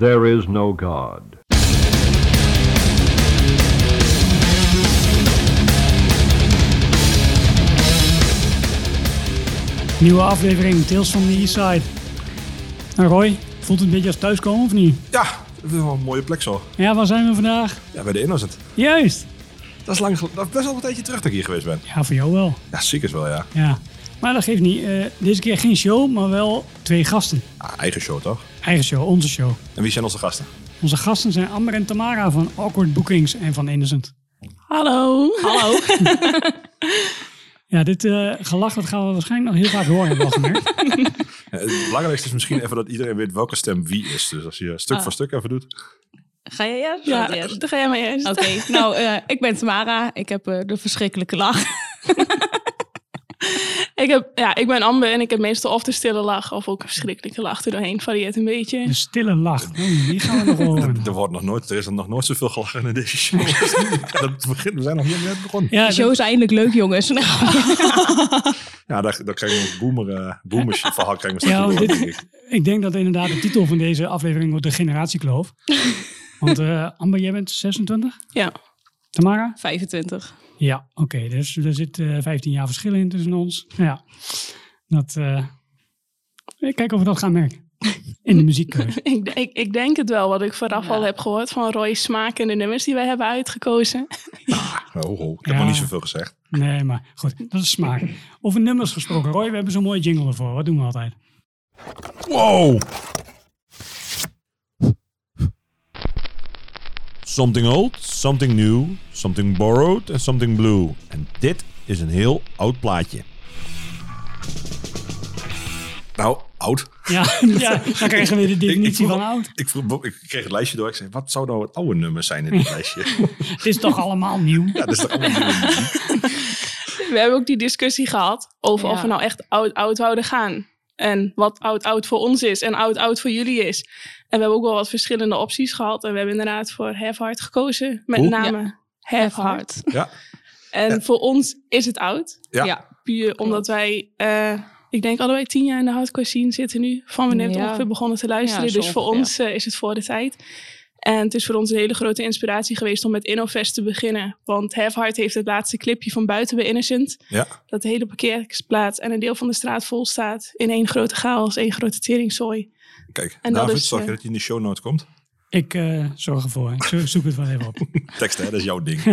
There is no God. Nieuwe aflevering Tales from the East Side. Nou Roy, voelt het een beetje als thuiskomen of niet? Ja, dat is wel een mooie plek zo. Ja, waar zijn we vandaag? Ja, bij de Innocent. Juist. Dat is, lang, dat is best wel een tijdje terug dat ik hier geweest ben. Ja, voor jou wel. Ja, zeker wel, ja. Ja. Maar dat geeft niet. Eh, deze keer geen show, maar wel twee gasten. Ah, eigen show, toch? Eigen show, onze show. En wie zijn onze gasten? Onze gasten zijn Amber en Tamara van Awkward Bookings en van Innocent. Hallo. Hallo. Ja, dit eh, gelach dat gaan we waarschijnlijk nog heel vaak horen. Ja, het belangrijkste is misschien even dat iedereen weet welke stem wie is. Dus als je stuk Ah. voor stuk even doet. Ga jij eerst? Ja, eerst? dan ga jij maar eerst. Oké, nou, eh, ik ben Tamara. Ik heb eh, de verschrikkelijke lach. Ik, heb, ja, ik ben Amber en ik heb meestal of de stille lach of ook een verschrikkelijke lach er doorheen. Varieert een beetje. De stille lach. Oh, die gaan we nog horen. Er, wordt nog nooit, er is er nog nooit zoveel gelachen in deze show. We zijn nog niet net begonnen. Ja, De show is eindelijk leuk, jongens. Nou, Ja, daar, daar krijgen we een boomer, boomers verhaal krijgen we Ja, straks dit- ook, denk ik. Ik denk dat inderdaad de titel van deze aflevering wordt de generatiekloof. Want eh, Amber, jij bent 26? Ja. Tamara? 25. Ja, oké. dus er zit eh 15 jaar verschil in tussen ons. Ja, dat... eh Kijken of we dat gaan merken. In de muziekkeuze. Ik, ik, ik denk het wel, wat ik vooraf Ja. al heb gehoord van Roy's smaak en de nummers die wij hebben uitgekozen. Oh, oh, ik heb Ja. nog niet zoveel gezegd. Nee, maar goed, dat is smaak. Over nummers gesproken. Roy, we hebben zo'n mooie jingle ervoor. Wat doen we altijd? Wow! Something old, something new, something borrowed en something blue. En dit is een heel oud plaatje. Nou, oud. Ja, ja dan krijgen we de definitie vroeg- van oud. Ik, vroeg, ik kreeg het lijstje door. Ik zei, wat zou nou het oude nummer zijn in dit lijstje? Het is toch allemaal nieuw? Ja, dat is toch allemaal muziek? We hebben ook die discussie gehad over Ja. of we nou echt oud-oud wouden gaan. En wat oud-oud voor ons is en oud-oud voor jullie is. En we hebben ook wel wat verschillende opties gehad. En we hebben inderdaad voor Have Heart gekozen. Met Hoe? name Have Heart. Ja, En Ja. voor ons is het oud. Ja. ja. Puur omdat wij, eh, ik denk allebei tien jaar in de hardcore scene zitten nu. Van we net Ja. ongeveer begonnen te luisteren. Dus voor ons eh, is het voor de tijd. En het is voor ons een hele grote inspiratie geweest om met Innofest te beginnen. Want Have Heart heeft het laatste clipje van buiten bij Innocent. ja. Dat de hele parkeerplaats en een deel van de straat vol staat. In één grote chaos, één grote teringzooi. Kijk, En dat David, is, zorg je eh, dat je in de show notes komt? Ik eh, zorg ervoor. Ik zo- zoek het wel even op. Tekst, hè? Dat is jouw ding.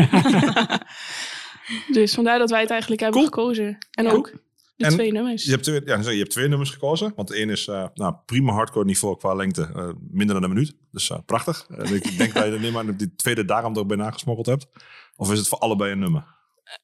Dus vandaar dat wij het eigenlijk hebben Cool. gekozen. En Cool. ook de En twee nummers. Je hebt, twee, ja, je hebt twee nummers gekozen. Want de een is eh, nou, prima hardcore niveau qua lengte. eh, minder dan een minuut. Dus eh, prachtig. En ik denk dat je er niet maar die tweede daarom er bij nagesmokkeld hebt. Of is het voor allebei een nummer?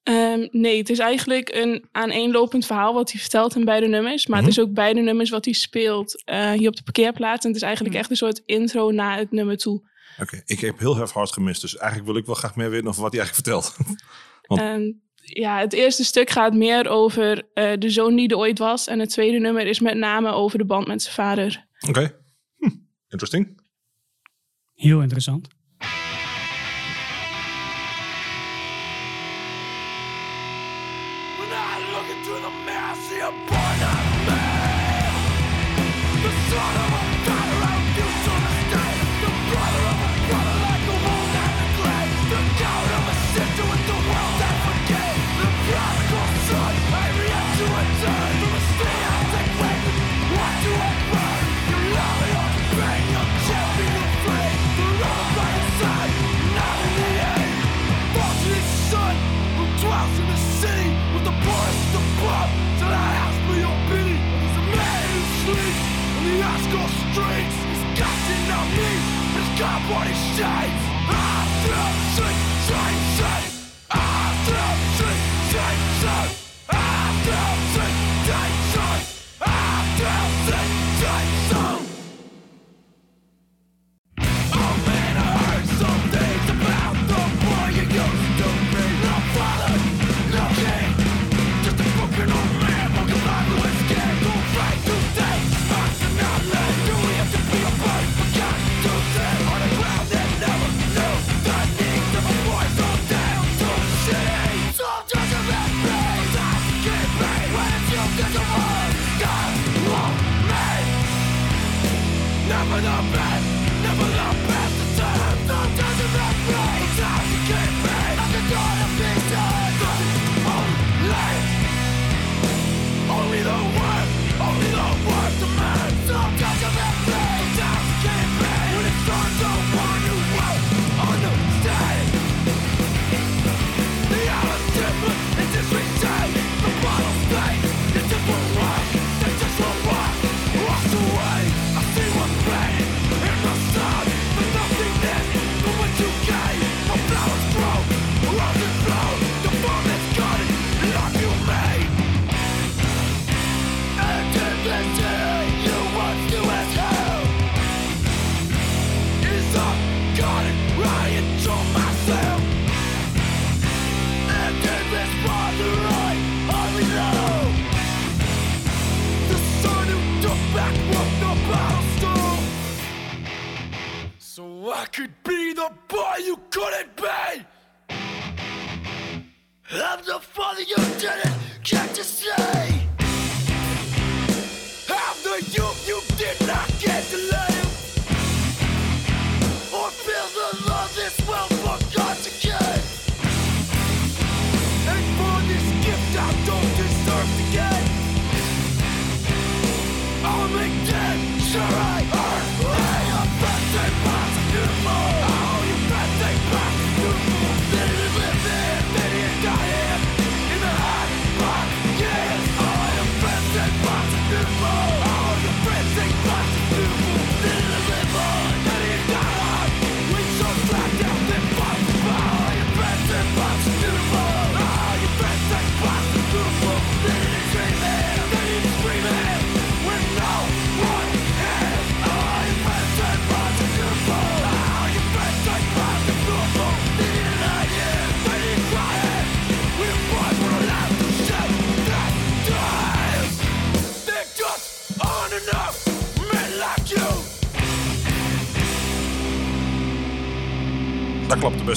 Ehm, nee, het is eigenlijk een aaneenlopend verhaal wat hij vertelt in beide nummers. Maar Mhm. het is ook beide nummers wat hij speelt eh, hier op de parkeerplaats. En het is eigenlijk Mhm. echt een soort intro naar het nummer toe. Oké, ik heb heel erg hard gemist. Dus eigenlijk wil ik wel graag meer weten over wat hij eigenlijk vertelt. Want- En ja, het eerste stuk gaat meer over eh, de zoon die er ooit was. En het tweede nummer is met name over de band met zijn vader. Oké. Hm, Interesting. Heel interessant. I want to shades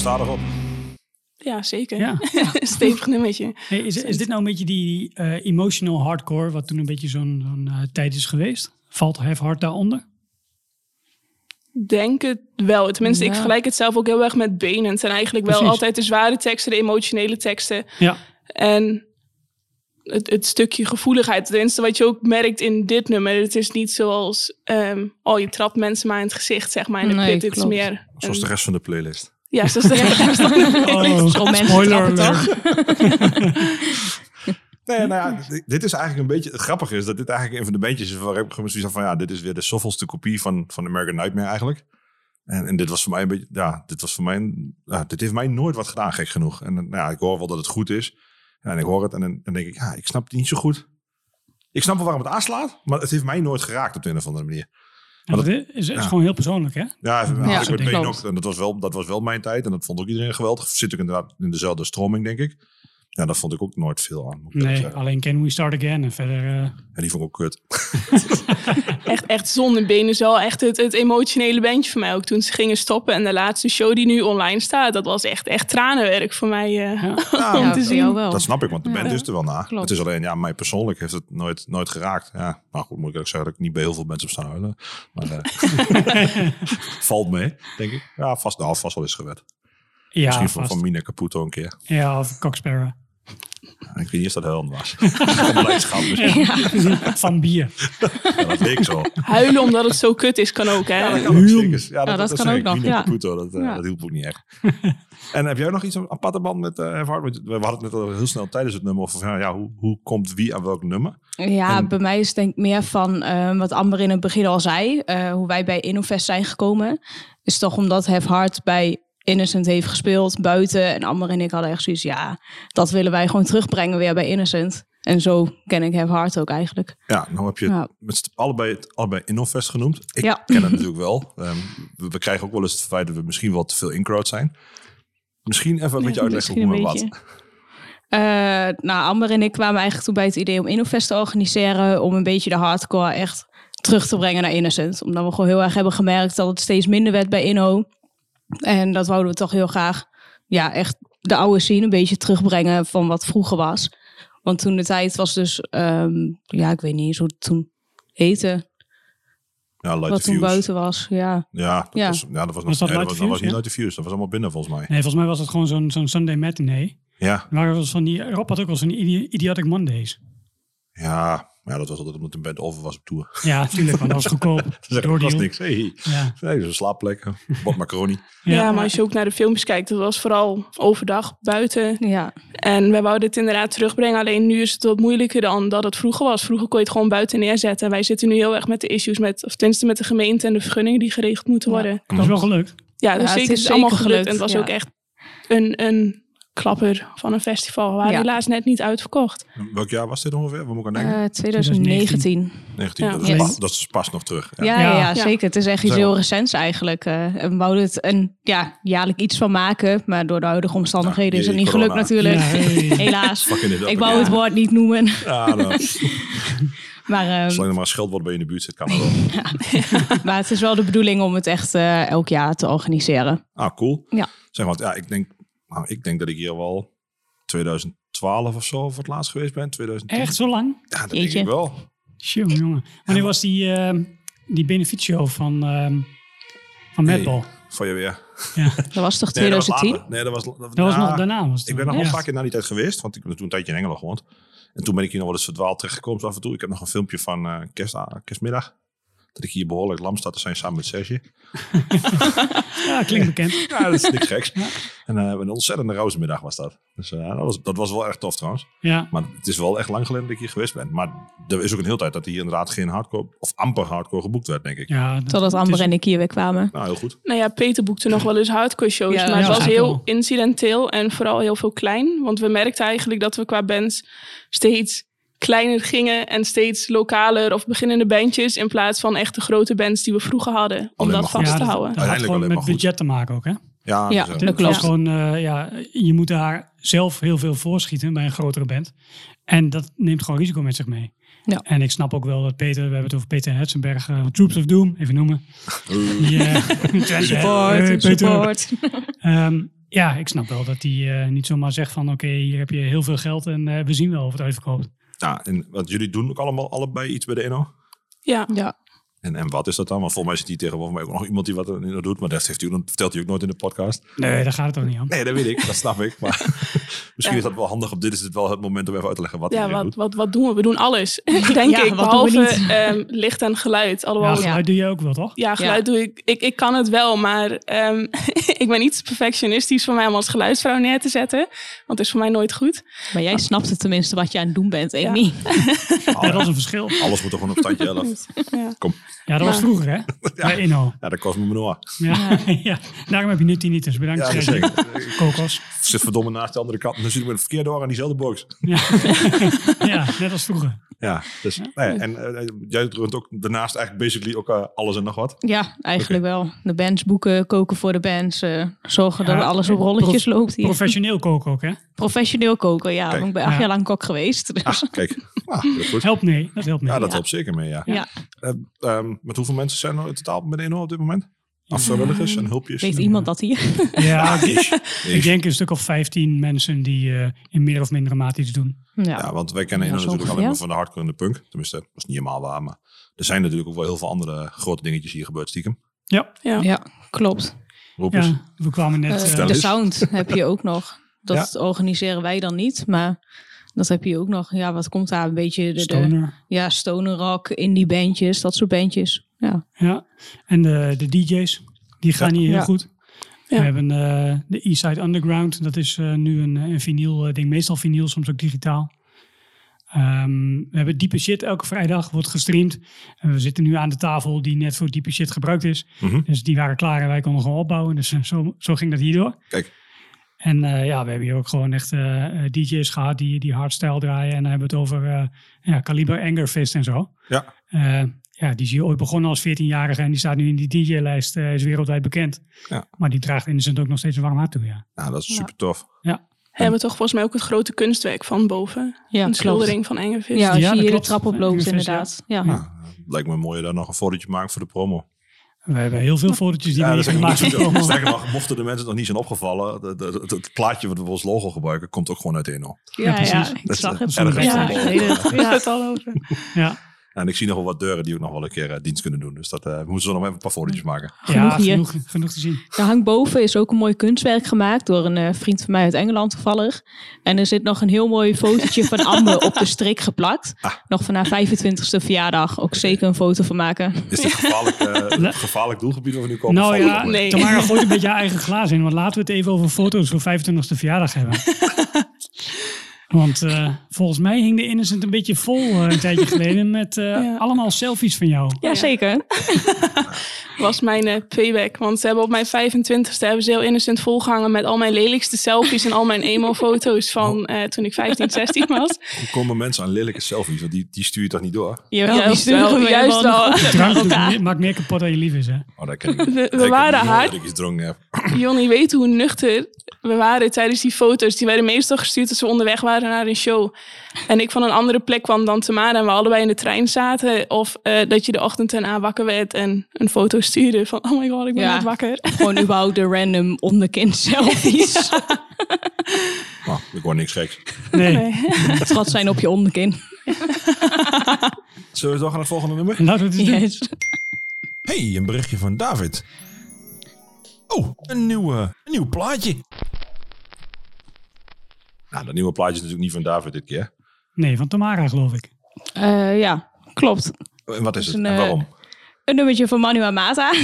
best aardig op. Ja, zeker. Ja. Stevig nummertje. Hey, is, is dit nou een beetje die eh, emotional hardcore, wat toen een beetje zo'n eh, tijd is geweest? Valt Have Heart daaronder? Denk het wel. Tenminste, ik vergelijk het zelf ook heel erg met Benen. Het zijn eigenlijk wel Precies. altijd de zware teksten, de emotionele teksten. Ja. En het, het stukje gevoeligheid. Tenminste, wat je ook merkt in dit nummer. Het is niet zoals, ehm, oh, je trapt mensen maar in het gezicht, zeg maar. In de Nee, pit. Het is meer... Zoals de rest van de playlist. Ja, de Oh, mensen spoiler alert. Nee, nou ja, dit- is eigenlijk een beetje... Het grappige is dat dit eigenlijk een van de bandjes is waar ik zoiets had van... Ja, dit is weer de zoveelste kopie van, van American Nightmare eigenlijk. En, en dit was voor mij een beetje... Ja, dit was voor mij... een- Ja, dit heeft mij nooit wat gedaan, gek genoeg. En nou ja, ik hoor wel dat het goed is. Ja, en ik hoor het en dan, dan denk ik... Ja, ik snap het niet zo goed. Ik snap wel waarom het aanslaat, maar het heeft mij nooit geraakt op de een of andere manier. Maar dat is, is ja. gewoon heel persoonlijk, hè? Ja, even, Ja, ik met ook. En dat was, wel, dat was wel mijn tijd. En dat vond ook iedereen geweldig. Zit ook inderdaad in dezelfde stroming, denk ik. Ja, daar vond ik ook nooit veel aan. Nee, alleen Can We Start Again en verder... eh, En die vond ik ook kut. echt, echt zonder benen is wel echt het, het emotionele bandje voor mij ook toen ze gingen stoppen. En de laatste show die nu online staat, dat was echt, echt tranenwerk voor mij. eh, ja. Ja, om Ja, te voor zien. Dat snap ik, want de band is er wel na. Klopt. Het is alleen, ja, mij persoonlijk heeft het nooit, nooit geraakt. Ja, nou goed, moet ik ook zeggen dat ik niet bij heel veel mensen op staan huilen. Maar eh, valt mee, denk ik. Ja, vast, nou, vast wel eens gewet. ja, Misschien van, vast. van Mina Caputo een keer. Ja, of Cox Sparrow. Ik weet niet of dat huilen was. Van blijdschap misschien. Van bier. Ja, dat leek zo. Huilen omdat het zo kut is, kan ook, hè? Ja, dat kan ook zeker. Ja, dat, dat dat kan ook ik. nog, ja. Dat, eh, Ja. dat hielp ook niet echt. en heb jij nog iets een aparte band met eh Have Heart? Want We hadden het net al heel snel tijdens het nummer over van, ja, hoe, hoe komt wie aan welk nummer? Ja, En- bij mij is het denk ik meer van ehm, wat Amber in het begin al zei. eh, hoe wij bij Innofest zijn gekomen. Is toch omdat Have Heart bij Innocent heeft gespeeld buiten. En Amber en ik hadden echt zoiets, ja, dat willen wij gewoon terugbrengen weer bij Innocent. En zo ken ik Have Heart ook eigenlijk. Ja, nou heb je Ja. met allebei, allebei Innofest genoemd. Ik Ja. ken het natuurlijk wel. Ehm, we, we krijgen ook wel eens het feit dat we misschien wel te veel in-crowd zijn. Misschien even een beetje uitleggen hoe en wat. Eh, nou, Amber en ik kwamen eigenlijk toen bij het idee om Innofest te organiseren. Om een beetje de hardcore echt terug te brengen naar Innocent. Omdat we gewoon heel erg hebben gemerkt dat het steeds minder werd bij Inno. En dat wouden we toch heel graag, ja, echt de oude scene een beetje terugbrengen van wat vroeger was. Want toen de tijd was dus, ehm, ja, ik weet niet eens hoe het toen heette. Ja, Light wat toen buiten was, ja. Ja, dat Ja. Was, ja, dat was, nog, Was dat nee, Light dat was, dat was niet ja? Light the Fuse. Dat was allemaal binnen volgens mij. Nee, volgens mij was het gewoon zo'n zo'n Sunday matinee. Ja, waren wel eens van die, Rob had ook wel zo'n idi- Idiotic Mondays. ja, maar ja, dat was altijd omdat de band over was op tour. Ja, tuurlijk, want dat was goedkoop. Dat kost niks. Hey, Ja, nee, dus een slaapplek, bot macaroni. Ja, maar als je ook naar de filmpjes kijkt, dat was vooral overdag buiten. Ja, En wij wouden het inderdaad terugbrengen. Alleen nu is het wat moeilijker dan dat het vroeger was. Vroeger kon je het gewoon buiten neerzetten. En wij zitten nu heel erg met de issues met, of tenminste met de gemeente en de vergunningen die geregeld moeten Ja. worden. dat is wel gelukt. Ja, dus Ja, het zeker, is het is allemaal gelukt. gelukt, En het was ja. ook echt een, een klapper van een festival. We waren Ja. helaas net niet uitverkocht. Welk jaar was dit ongeveer? We moeten aan denken. Eh, 2019. 19. ja. Dat, is Yes. pas, dat is pas nog terug. Ja. Ja, ja, Ja. ja, Ja. zeker. Het is echt iets heel recents eigenlijk. eh. en we wouden het een ja, jaarlijk iets van maken. Maar door de huidige omstandigheden Ja, is het niet gelukt natuurlijk. Ja, hey. Helaas. Ik wou Ja. het woord niet noemen. Ja, nou, Maar, ehm, zolang er maar een scheldwoord bij je in de buurt zit, kan dat wel. maar het is wel de bedoeling om het echt eh, elk jaar te organiseren. Ah, cool. Ja. Zeg maar, ja, ik denk, nou, ik denk dat ik hier wel 2012 of zo voor het laatst geweest ben. 2010. Echt zo lang? Ja, dat Jeetje. denk ik wel. Jongen, jongen. Wanneer was die, uh, die benefietshow van, ehm van Nee. Madball? Voor je weer. Dat was toch Nee, dat was 2010? later. Nee, dat was, dat, Dat was ja, nog daarna. Was Ik ben nog ja. wel een paar keer na die tijd geweest, want ik ben toen een tijdje in Engeland gewoond. En toen ben ik hier nog wel eens verdwaald terechtgekomen af en toe. Ik heb nog een filmpje van eh, kerst, kerstmiddag. Dat ik hier behoorlijk lam sta te zijn samen met Serge. Ja, klinkt bekend. Ja, dat is niks geks. En eh, een ontzettende roze middag was dat. Dus eh, dat, was, dat was wel echt tof trouwens. Ja, Maar het is wel echt lang geleden dat ik hier geweest ben. Maar er is ook een hele tijd dat hier inderdaad geen hardcore, of amper hardcore geboekt werd, denk ik. ja dat- Totdat Amber is- en ik hier weer kwamen. Nou, heel goed. Nou ja, Peter boekte nog wel eens hardcore shows, Ja, maar het was heel incidenteel en vooral heel veel klein. Want we merkten eigenlijk dat we qua bands steeds kleiner gingen en steeds lokaler of beginnende bandjes in plaats van echt de grote bands die we vroeger hadden. Om dat vast ja, te dat, houden. dat had gewoon met budget te maken ook, hè? Ja, Ja, dat klopt. was gewoon, eh, ja, je moet daar zelf heel veel voorschieten bij een grotere band. En dat neemt gewoon risico met zich mee. Ja. En ik snap ook wel dat Peter, we hebben het over Peter Hetzenberg, eh, Troops of Doom, even noemen. Die, eh, Support, Peter. support. Ehm, ja, ik snap wel dat hij eh, niet zomaar zegt van oké, hier heb je heel veel geld en eh, we zien wel of het uitverkoopt. Ja, en wat jullie doen ook allemaal allebei iets bij de Eno. Ja, Ja. En, en wat is dat dan? Want volgens mij zit hier tegenover mij ook nog iemand die wat er doet. Maar dat heeft hij ook, vertelt hij ook nooit in de podcast. Nee, daar gaat het ook niet om. Nee, dat weet ik. Dat snap ik. Maar misschien is dat wel handig. Op dit is het wel het moment om even uit te leggen wat ja wat, doet. wat, wat doen we? We doen alles, denk Ja, ik. Behalve niet? ehm, licht en geluid. Alhoewel, Ja, ja, geluid doe je ook wel, toch? geluid doe ik. ik. Ik kan het wel, maar ehm, ik ben iets perfectionistisch voor mij om als geluidsvrouw neer te zetten. Want het is voor mij nooit goed. Maar jij snapt het tenminste wat je aan het doen bent. Ja, dat is een verschil. Alles moet toch gewoon op standje 11. Ja. Kom. Ja, dat was vroeger, hè? Bij Inno. Ja, dat kost me maar Ja. ja, daarom heb je nu tinnitus. Bedankt. Ja, zeker. Kokos. Zit verdomme naast de andere kant. Dan zit ik met het verkeerde oor aan diezelfde box. Ja. ja, net als vroeger. Ja, dus, nou ja, en eh, jij runt ook daarnaast eigenlijk basically ook eh, alles en nog wat. Ja, eigenlijk wel. De bands boeken, koken voor de bands. eh, zorgen Ja, dat alles op rolletjes loopt hier. Professioneel koken ook, hè? Professioneel koken, ja. Kijk. Ik ben acht Ja. jaar lang kok geweest. Dus. Ah, kijk. Ah, goed. Helpt mee. Dat helpt mee. Ja, dat Ja. helpt zeker mee, ja. Ja. Eh, ehm, met hoeveel mensen zijn er in totaal met de op dit moment? Af vrijwilligers en hulpjes? Weet iemand dat hier? Ja, ik, denk een stuk of 15 mensen die eh, in meer of mindere mate iets doen. Ja. Ja, want wij kennen Ja, zo natuurlijk ongeveer. alleen maar van de hardcore en de punk. Tenminste, dat is niet helemaal waar, maar er zijn natuurlijk ook wel heel veel andere grote dingetjes hier gebeurd stiekem. Ja, Ja. ja, klopt. Roepers. ja we kwamen net... Eh, eh, de sound heb je ook nog. Dat organiseren wij dan niet, maar dat heb je ook nog. Ja, wat komt daar? Een beetje de, de stoner. ja, stoner rock, indie bandjes, dat soort bandjes. Ja, Ja, en de, de DJ's, die gaan Ja. hier heel Ja. goed. Ja. We hebben eh, de Eastside Underground, dat is eh, nu een, een vinyl ding, meestal vinyl, soms ook digitaal. Ehm, we hebben Diepe Shit elke vrijdag, wordt gestreamd. En we zitten nu aan de tafel die net voor Diepe Shit gebruikt is. Mhm. Dus die waren klaar en wij konden gewoon opbouwen. Dus eh, zo, zo ging dat hierdoor. Kijk. En eh, ja, we hebben hier ook gewoon echt eh, eh, DJ's gehad die, die hardstyle draaien. En dan hebben we het over eh ja, Caliber Angerfist en zo. Ja. Ja, die is hier ooit begonnen als 14-jarige en die staat nu in die DJ-lijst, eh, is wereldwijd bekend. Ja. Maar die draagt Innocent ook nog steeds een warm hart toe, ja. Nou, dat is Ja. super tof. Hebben we toch volgens mij ook het grote kunstwerk van boven. ja een schildering van Engelvis. Ja, als Ja, je dat hier de trap oploopt inderdaad. Ja. Nou, lijkt me mooi dat nog een fotootje maken voor de promo. We hebben heel veel fotootjes die Ja, we gemaakt hebben. niet Sterker nog, mochten de mensen nog niet zijn opgevallen, de- de- het, het plaatje wat we als logo gebruiken, komt ook gewoon uit Eno. Ja, ja, precies. ik Dat is, zag Ja, ik het. Ja, het al over. Ja, En ik zie nog wel wat deuren die ook nog wel een keer eh, dienst kunnen doen. Dus dat eh, we moeten zo nog even een paar fotootjes maken. ja Genoeg hier. genoeg, genoeg te zien. Er hangt boven is ook een mooi kunstwerk gemaakt door een eh, vriend van mij uit Engeland toevallig. En er zit nog een heel mooi fotootje van Amber op de strik geplakt. Ah. Nog van haar 25ste verjaardag. Ook zeker een foto van maken. Is dit gevaarlijk, eh, gevaarlijk doelgebied waar we nu komen? Nou ja, nee. Tamara gooit een beetje haar eigen glaas in. Want laten we het even over foto's voor 25e verjaardag hebben. Want eh, volgens mij hing de Innocent een beetje vol eh, een tijdje geleden met eh, Ja. allemaal selfies van jou. Ja, zeker. was mijn eh, payback. Want ze hebben op mijn 25ste hebben ze heel innocent volgehangen met al mijn lelijkste selfies en al mijn emo-foto's van eh, toen ik 15, 16 was. Hoe komen mensen aan lelijke selfies? Want die, die stuur je toch niet door? Jawel, die sturen we juist wel. nog Drank maakt meer kapot dan je lief is, hè? Oh, dat ken ik. We, waren niet hard. dat ik iets dronken heb. Jonnie weet hoe nuchter we waren tijdens die foto's. Die werden meestal gestuurd als we onderweg waren naar een show. En ik van een andere plek kwam dan Tamara en we allebei in de trein zaten. Of eh, dat je de ochtend erna wakker werd en een foto stuurde van... Oh my god, ik ben Ja. net wakker. Gewoon überhaupt de random onderkin selfies. Oh, ik hoor niks geks. Nee. Trots zijn op je onderkin. Zullen we door gaan naar het volgende nummer? Laten we het eens doen. Yes. hey, een berichtje van David. Oh, een nieuw, eh, een nieuw plaatje. Nou, dat nieuwe plaatje is natuurlijk niet van David dit keer. Nee, van Tamara geloof ik. Eh, ja, klopt. En wat is het een, en eh, waarom? Een nummertje van Manu Amata.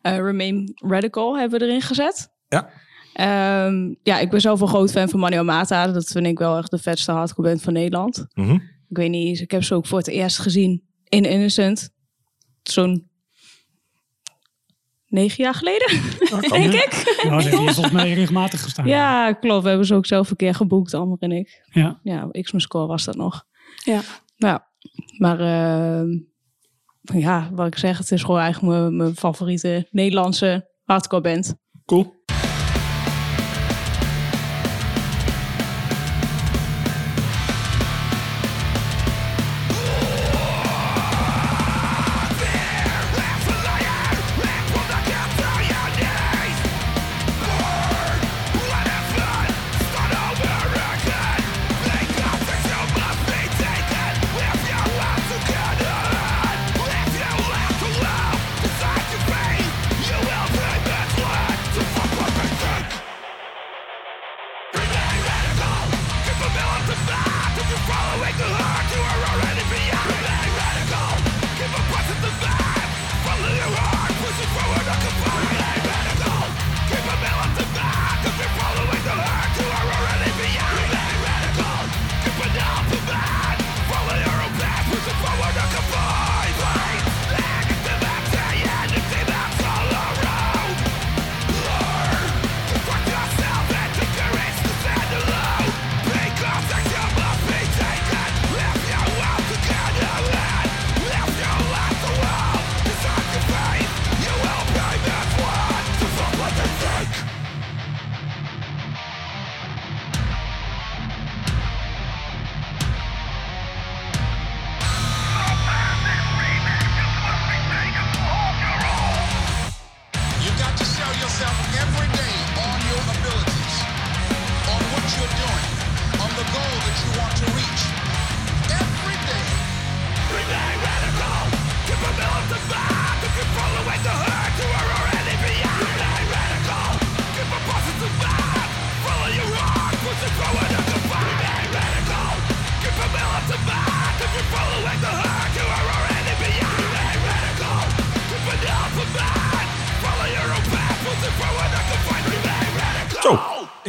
Eh, Remain Radical hebben we erin gezet. Ja. Ehm, ja, ik ben zelf een groot fan van Manu Amata. Dat vind ik wel echt de vetste hardcore band van Nederland. Mhm. Ik weet niet, ik heb ze ook voor het eerst gezien in Innocent. Zo'n negen jaar geleden, denk ik. Nou, heeft hier volgens mij regelmatig gestaan. Ja, klopt. We hebben ze ook zelf een keer geboekt, Amber en ik. Ja. Ja, X-score was dat nog. Ja. Nou, maar ehm, ja, wat ik zeg, het is gewoon eigenlijk mijn, mijn favoriete Nederlandse hardcore band. Cool.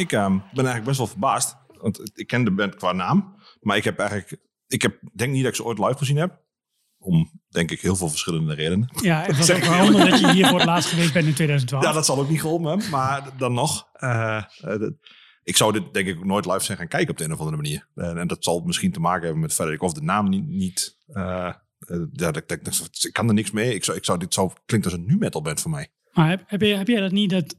Ik ehm, ben eigenlijk best wel verbaasd. Want ik ken de band qua naam. Maar ik heb eigenlijk... Ik heb, denk niet dat ik ze ooit live gezien heb. Om, denk ik, heel veel verschillende redenen. Ja, het was Zeg ook ik wel omdat je hier voor het laatst geweest bent in 2012. Ja, dat zal ook niet geholpen hebben. Maar dan nog. eh, eh, dat- ik zou dit denk ik nooit live zijn gaan kijken op de een of andere manier. En, en dat zal misschien te maken hebben met dat ik of de naam niet... niet eh, eh, ja, dat, dat, dat- ik kan er niks mee. Ik zou, ik zou, dit zou, klinkt als een nu metal band voor mij. Maar heb, heb, je, heb jij dat niet dat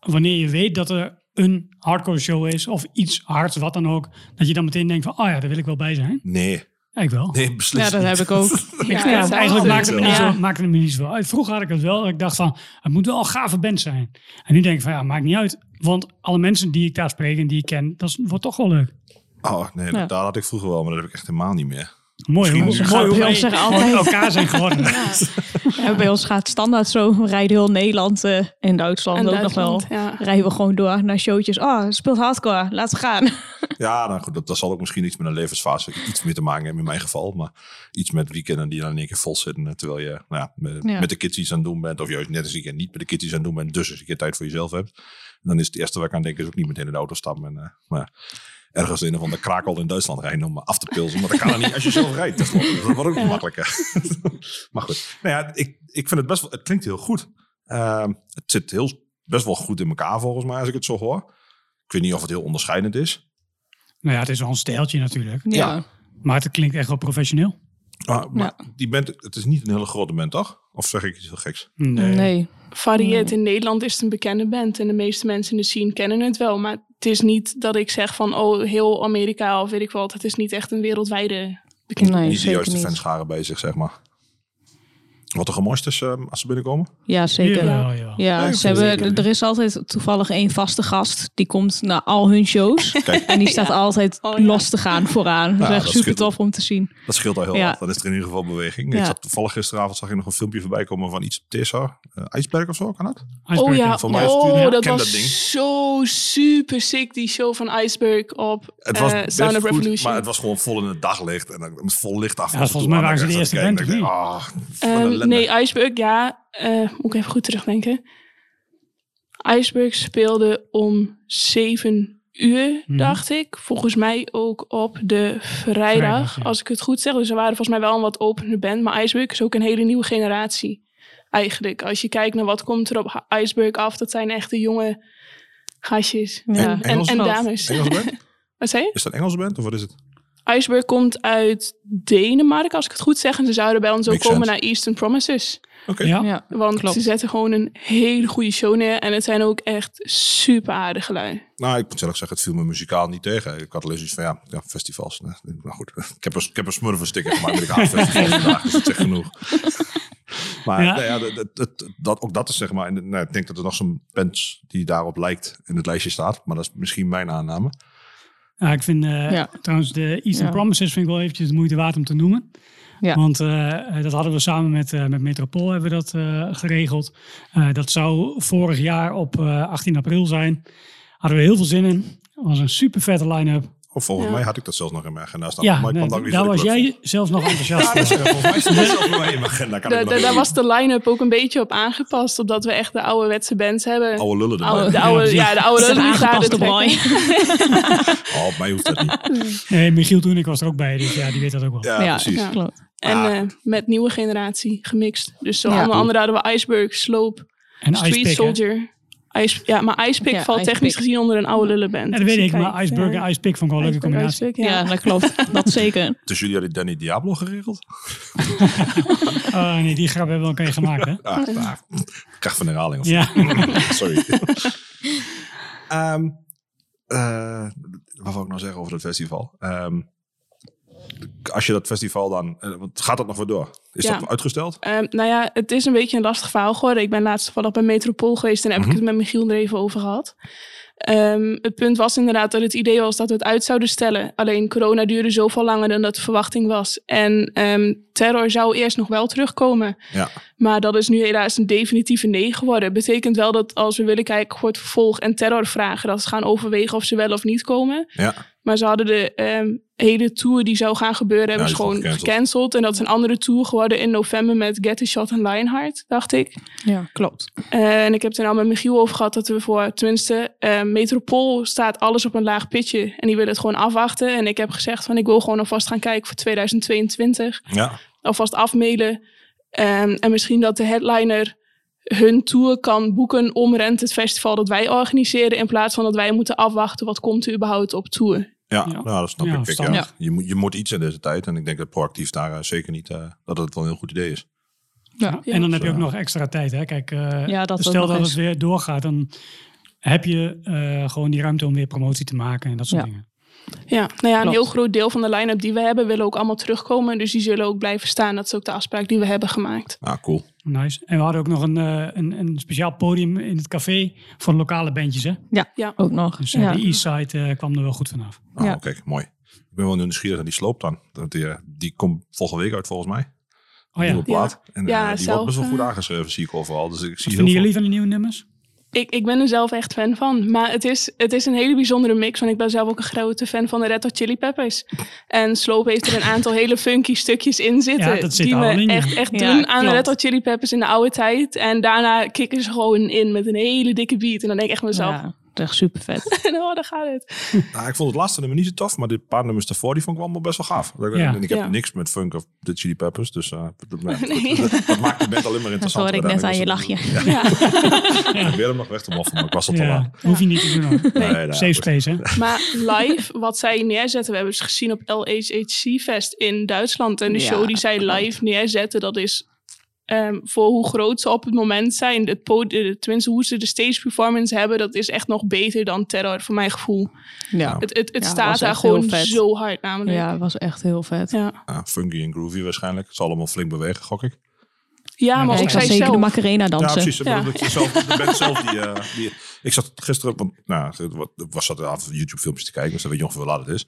wanneer je weet dat er een hardcore show is of iets hards, wat dan ook, dat je dan meteen denkt van, oh ja, daar wil ik wel bij zijn? Nee, Ja, ik wel. nee, beslist Ja, dat niet. heb ik ook. Ja, Ja, eigenlijk maakte het, me niet zo, maakte het me niet zo uit. Vroeger had ik het wel. Ik dacht van, het moet wel een gave band zijn. En nu denk ik van, ja, maakt niet uit. Want alle mensen die ik daar spreek en die ik ken, dat is, wordt toch wel leuk. Oh, nee, Ja. daar had ik vroeger wel, maar dat heb ik echt helemaal niet meer. Mooi hoe, mooi hoe ons altijd- elkaar zijn geworden. Ja, bij ons gaat het standaard zo. We rijden heel Nederland eh en Duitsland En ook Duitsland, nog wel. ja. Rijden we gewoon door naar showtjes. Oh, het speelt hardcore. Laten we gaan. Ja, nou goed, dat, dat zal ook misschien iets met een levensfase iets meer te maken hebben in mijn geval. Maar iets met weekenden die dan in één keer vol zitten. eh, Terwijl je nou ja, met, Ja. met de kids iets aan het doen bent. Of juist net als weekend niet met de kids iets aan het doen bent. Dus eens een keer tijd voor jezelf hebt. En dan is het eerste waar ik aan denk is ook niet meteen in de auto stappen. En, eh, maar ergens in een van de krakel in Duitsland rijden om af te pilsen. Maar dat kan er niet als je zelf rijdt. dat wordt ook niet makkelijker. maar goed, nou ja, ik, ik vind het best wel, het klinkt heel goed. Ehm, het zit heel, best wel goed in elkaar volgens mij, als ik het zo hoor. Ik weet niet of het heel onderscheidend is. Nou ja, het is wel een stijltje natuurlijk. Ja. Maar het klinkt echt wel professioneel. Maar, maar die band, het is niet een hele grote band, toch? Of zeg ik iets heel geks? Nee. Varieert. In Nederland is het een bekende band. En de meeste mensen in de scene kennen het wel. Maar het is niet dat ik zeg van, oh, heel Amerika of weet ik wat. Het is niet echt een wereldwijde bekende Nee, niet de juiste fanscharen bij zich, zeg maar. Wat er gemorst is eh, als ze binnenkomen? Ja, zeker. Ja, jawel. Ja, ze hebben, er is altijd toevallig één vaste gast. Die komt naar al hun shows. Kijk, En die staat Ja. altijd Oh, ja. los te gaan vooraan. Dat is Ja, echt dat super scheelt. tof om te zien. dat scheelt al heel Ja. erg. Dan is er in ieder geval beweging. Ik Ja. zat toevallig gisteravond zag ik nog een filmpje voorbij komen van iets op Tessa. Uh, IJsberg of zo, kan dat? Oh ja, Voor mij oh, ja, dat ken was dat ding. zo super sick, die show van Iceberg op Het was eh, best Sound of goed, Revolution. maar het was gewoon vol in het daglicht. En dan met vol licht af. Ja, volgens mij waren ze de eerste band, nee, Iceberg, ja. eh, moet ik even goed terugdenken. Iceberg speelde om zeven uur, Mhm. dacht ik. Volgens mij ook op de vrijdag, Vrijdag, ja. als ik het goed zeg. Dus ze waren volgens mij wel een wat openere band. Maar Iceberg is ook een hele nieuwe generatie, eigenlijk. Als je kijkt naar wat komt er op Iceberg af, dat zijn echt de jonge gastjes. Ja. En, Engels? en dames. Engelse band? Wat zei je? Is dat Engelse band of wat is het? Iceberg komt uit Denemarken, als ik het goed zeg. En ze zouden bij ons ook Makes komen sense. naar Eastern Promises. Oké. Ja. Ja. Want Klopt. ze zetten gewoon een hele goede show neer. En het zijn ook echt super aardige lui. Nou, ik moet eerlijk zeggen, het viel me muzikaal niet tegen. Ik had alleen zoiets van, ja, ja festivals. Nou goed, ik heb een, ik heb een smurfensticker gemaakt, maar ik haat festivals vandaag, dus dat zegt genoeg. Maar Ja. nou ja, dat, dat, dat, dat- ook dat is zeg maar, nou, ik denk dat er nog zo'n band die daarop lijkt in het lijstje staat. Maar dat is misschien mijn aanname. Ja, ik vind eh, Ja. trouwens de Eastern Ja. Promises vind ik wel eventjes de moeite waard om te noemen. Ja. Want eh, dat hadden we samen met, eh, met Metropool hebben we dat eh, geregeld. Eh, dat zou vorig jaar op eh, 18 april zijn. Hadden we heel veel zin in. Het was een super vette line-up. Of volgens Ja. mij had ik dat zelfs nog in mijn agenda staan. Ja, maar ik nee, daar was jij zelfs nog enthousiast Ja, dat is, voor. volgens mij stond dat zelfs nog in mijn agenda. Kan ik Da- nog da- daar was de line-up ook een beetje op aangepast. Omdat we echt de ouderwetse bands hebben. Oude lullen erbij. De Ja, oude, ja, de oude lullen die aangepast op trekken. Oh, op mij hoeft dat niet. Nee, Michiel toen ik was er ook bij, dus ja, die weet dat ook wel. Ja, Ja, precies. Ja. klopt. En Ah. eh, met nieuwe generatie gemixt. Dus zo Ja. onder andere hadden we Iceberg, Slope, En Street Icepick, hè? Ice, ja, maar Icepick Ja, valt technisch gezien onder een oude lullenband. Ja, dat weet ik, maar Iceberg ja. en Icepick vond ik wel een leuke combinatie. Ja. ja. dat klopt. Dat zeker. Dus jullie hadden Danny Diablo geregeld? Oh nee, die grap hebben we al een keer gemaakt, hè? Ah, kracht van herhaling. Of Ja. Sorry. Ehm eh, wat wil ik nou zeggen over dat festival? Ehm, als je dat festival dan... eh, want gaat dat nog weer door? Is Ja. dat uitgesteld? Ehm, nou ja, het is een beetje een lastig verhaal geworden. Ik ben laatst toevallig bij Metropool geweest en heb Mhm. ik het met Michiel er even over gehad. Ehm, het punt was inderdaad dat het idee was dat we het uit zouden stellen. Alleen corona duurde zoveel langer dan dat de verwachting was. En ehm, terror zou eerst nog wel terugkomen. Ja. Maar dat is nu helaas een definitieve nee geworden. Betekent wel dat als we willen kijken voor het vervolg en terrorvragen, dat ze gaan overwegen of ze wel of niet komen. Ja. Maar ze hadden de ehm, hele tour die zou gaan gebeuren, hebben ze gewoon gecanceld. En dat is een andere tour geworden in november met Get a Shot en Lionheart, dacht ik. Ja, klopt. Eh, en ik heb het er nou met Michiel over gehad dat we voor, tenminste, eh, Metropool staat alles op een laag pitje. En die willen het gewoon afwachten. En ik heb gezegd van ik wil gewoon alvast gaan kijken voor 2022 Ja. alvast afmailen. Ehm, en misschien dat de headliner hun tour kan boeken omrent het festival dat wij organiseren. In plaats van dat wij moeten afwachten wat komt er überhaupt op tour. Ja, Ja. Nou, dat snap Ja, ik. Kijk, ja. Je, moet, je moet iets in deze tijd. En ik denk dat proactief daar eh, zeker niet... eh, dat het wel een heel goed idee is. Ja. En dan heb je ook nog extra tijd. Hè? Kijk, eh, Ja, dat stel dat het weer doorgaat, dan heb je eh, gewoon die ruimte om weer promotie te maken en dat soort Ja. dingen. Ja, nou ja, een Klopt. heel groot deel van de line-up die we hebben willen ook allemaal terugkomen. Dus die zullen ook blijven staan. Dat is ook de afspraak die we hebben gemaakt. Ah, cool. Nice. En we hadden ook nog een, eh, een, een speciaal podium in het café voor lokale bandjes. Hè? Ja, Ja. ook nog. Dus eh, ja. de Eastside eh, kwam er wel goed vanaf. Nou, Ja. kijk, mooi. Ik ben wel nieuwsgierig naar die sloop dan. Dat die, die komt volgende week uit volgens mij. Oh ja, Nieuwe plaat. En Ja, die zelf, wordt best wel goed aangeschreven, zie ik overal. Dus ik zie Wat heel vinden veel... jullie van de nieuwe nummers? Ik, ik ben er zelf echt fan van. Maar het is, het is een hele bijzondere mix. Want ik ben zelf ook een grote fan van de Red Hot Chili Peppers. En Slope heeft er een aantal hele funky stukjes in zitten. Ja, dat zit die me in, echt, echt Ja, doen aan de. Red Hot Chili Peppers in de oude tijd. En daarna kicken ze gewoon in met een hele dikke beat. En dan denk ik echt mezelf, Ja. Dat is echt super vet. oh, daar gaat het. Nou, ik vond het laatste nummer niet zo tof, maar de paar nummers daarvoor die vond ik wel best wel gaaf. Ja. En ik heb Ja. niks met funk of de Chili Peppers, dus eh, dat, dat, Nee. dat, dat maakt de band alleen maar Dat interessant. hoorde ik net aan je lachje. Ja. Ik probeer hem nog weg te moffen, maar ik was al te Ja, laat. hoef je niet te doen. Nee, nou, Safe space, hè? Maar live, wat zij neerzetten, we hebben ze gezien op LHHC Fest in Duitsland. En de Ja, show die zij live neerzetten, dat is ehm, voor hoe groot ze op het moment zijn. Het podium, tenminste, hoe ze de stage performance hebben, dat is echt nog beter dan Terror, voor mijn gevoel. Ja, Het, het, het Ja, staat daar gewoon zo hard, namelijk. ja, het was echt heel vet. Ja, Ja, funky en groovy waarschijnlijk. Het zal allemaal flink bewegen, gok ik. ja maar ook ik zij zeker zelf. de Macarena Ja, dansen. precies. Ik Ja. je zelf, de band zelf die, eh, die... Ik zat gisteren, want nou, wat- was zat een aantal YouTube-filmpjes te kijken, dus dan weet je ongeveer hoe laat het is.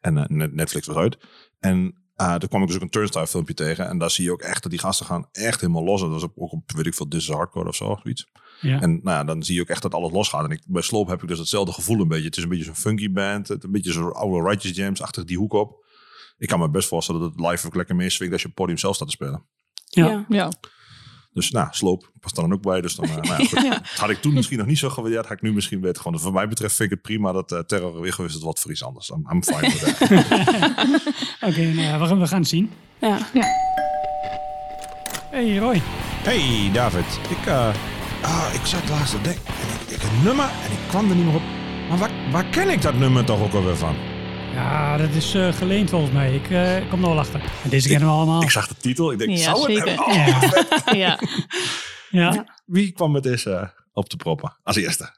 En eh, Net- Netflix was uit. En eh toen kwam ik dus ook een Turnstile filmpje tegen. En daar zie je ook echt dat die gasten gaan echt helemaal los. En dat was op- ook op, weet ik veel, This is Hardcore of zo, zoiets. Ja. En nou ja, dan zie je ook echt dat alles losgaat. En ik, bij Sloop heb ik dus hetzelfde gevoel een beetje. Het is een beetje zo'n funky band. Het, een beetje zo'n oude Righteous Jams-achtig die hoek op. Ik kan me best voorstellen dat het live ook lekker meeswingt als je op het podium zelf staat te spelen. Ja. Ja. Ja. Dus nou, Sloop past dan ook bij. Dus dan, eh, nou ja, goed. Dat had ik toen misschien nog niet zo gewaardeerd. Had ik nu misschien beter. Gewoon, wat mij betreft vind ik het prima dat eh Terror weer gewist is wat voor iets anders. I'm, I'm fine with that. Oké, nou ja, we, gaan- we gaan het zien. Ja. Hey Roy. Hey David, ik, eh, ah, ik zat laatst. En ik, ik een nummer en ik kwam er niet meer op. Maar waar, waar ken ik dat nummer toch ook alweer van? Ja, dat is eh, geleend volgens mij. Ik eh, kom er wel achter. En deze kennen we allemaal. Ik zag de titel. Ik denk, Ja, zou het zeker. Oh, Ja. ja. Ja. Wie kwam met deze eh, op te proppen als eerste?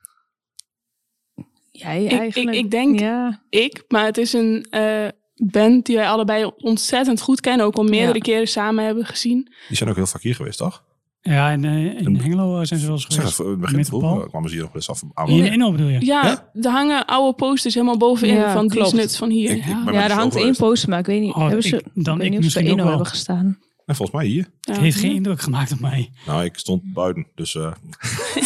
Jij ik, eigenlijk. ik denk Ja. ik, maar het is een eh, band die wij allebei ontzettend goed kennen. Ook al meerdere Ja. keren samen hebben gezien. Die zijn ook heel vaak hier geweest, toch? Ja, in, eh, in Hengelo eh, zijn ze wel eens Zeg geweest. even, het begint Metropool. vroeger. kwamen ze hier nog eens af. aan- Hier in Inno bedoel je? Ja, Ja? er hangen oude posters helemaal bovenin Ja, van die klopt. van hier. Ik, ik Ja, er show hangt één poster, maar ik weet niet. Oh, hebben ik- ze, dan weet ik niet of ze misschien Inno hebben gestaan. En volgens mij hier. Ja. Het heeft geen indruk gemaakt op mij. Nou, ik stond buiten, dus eh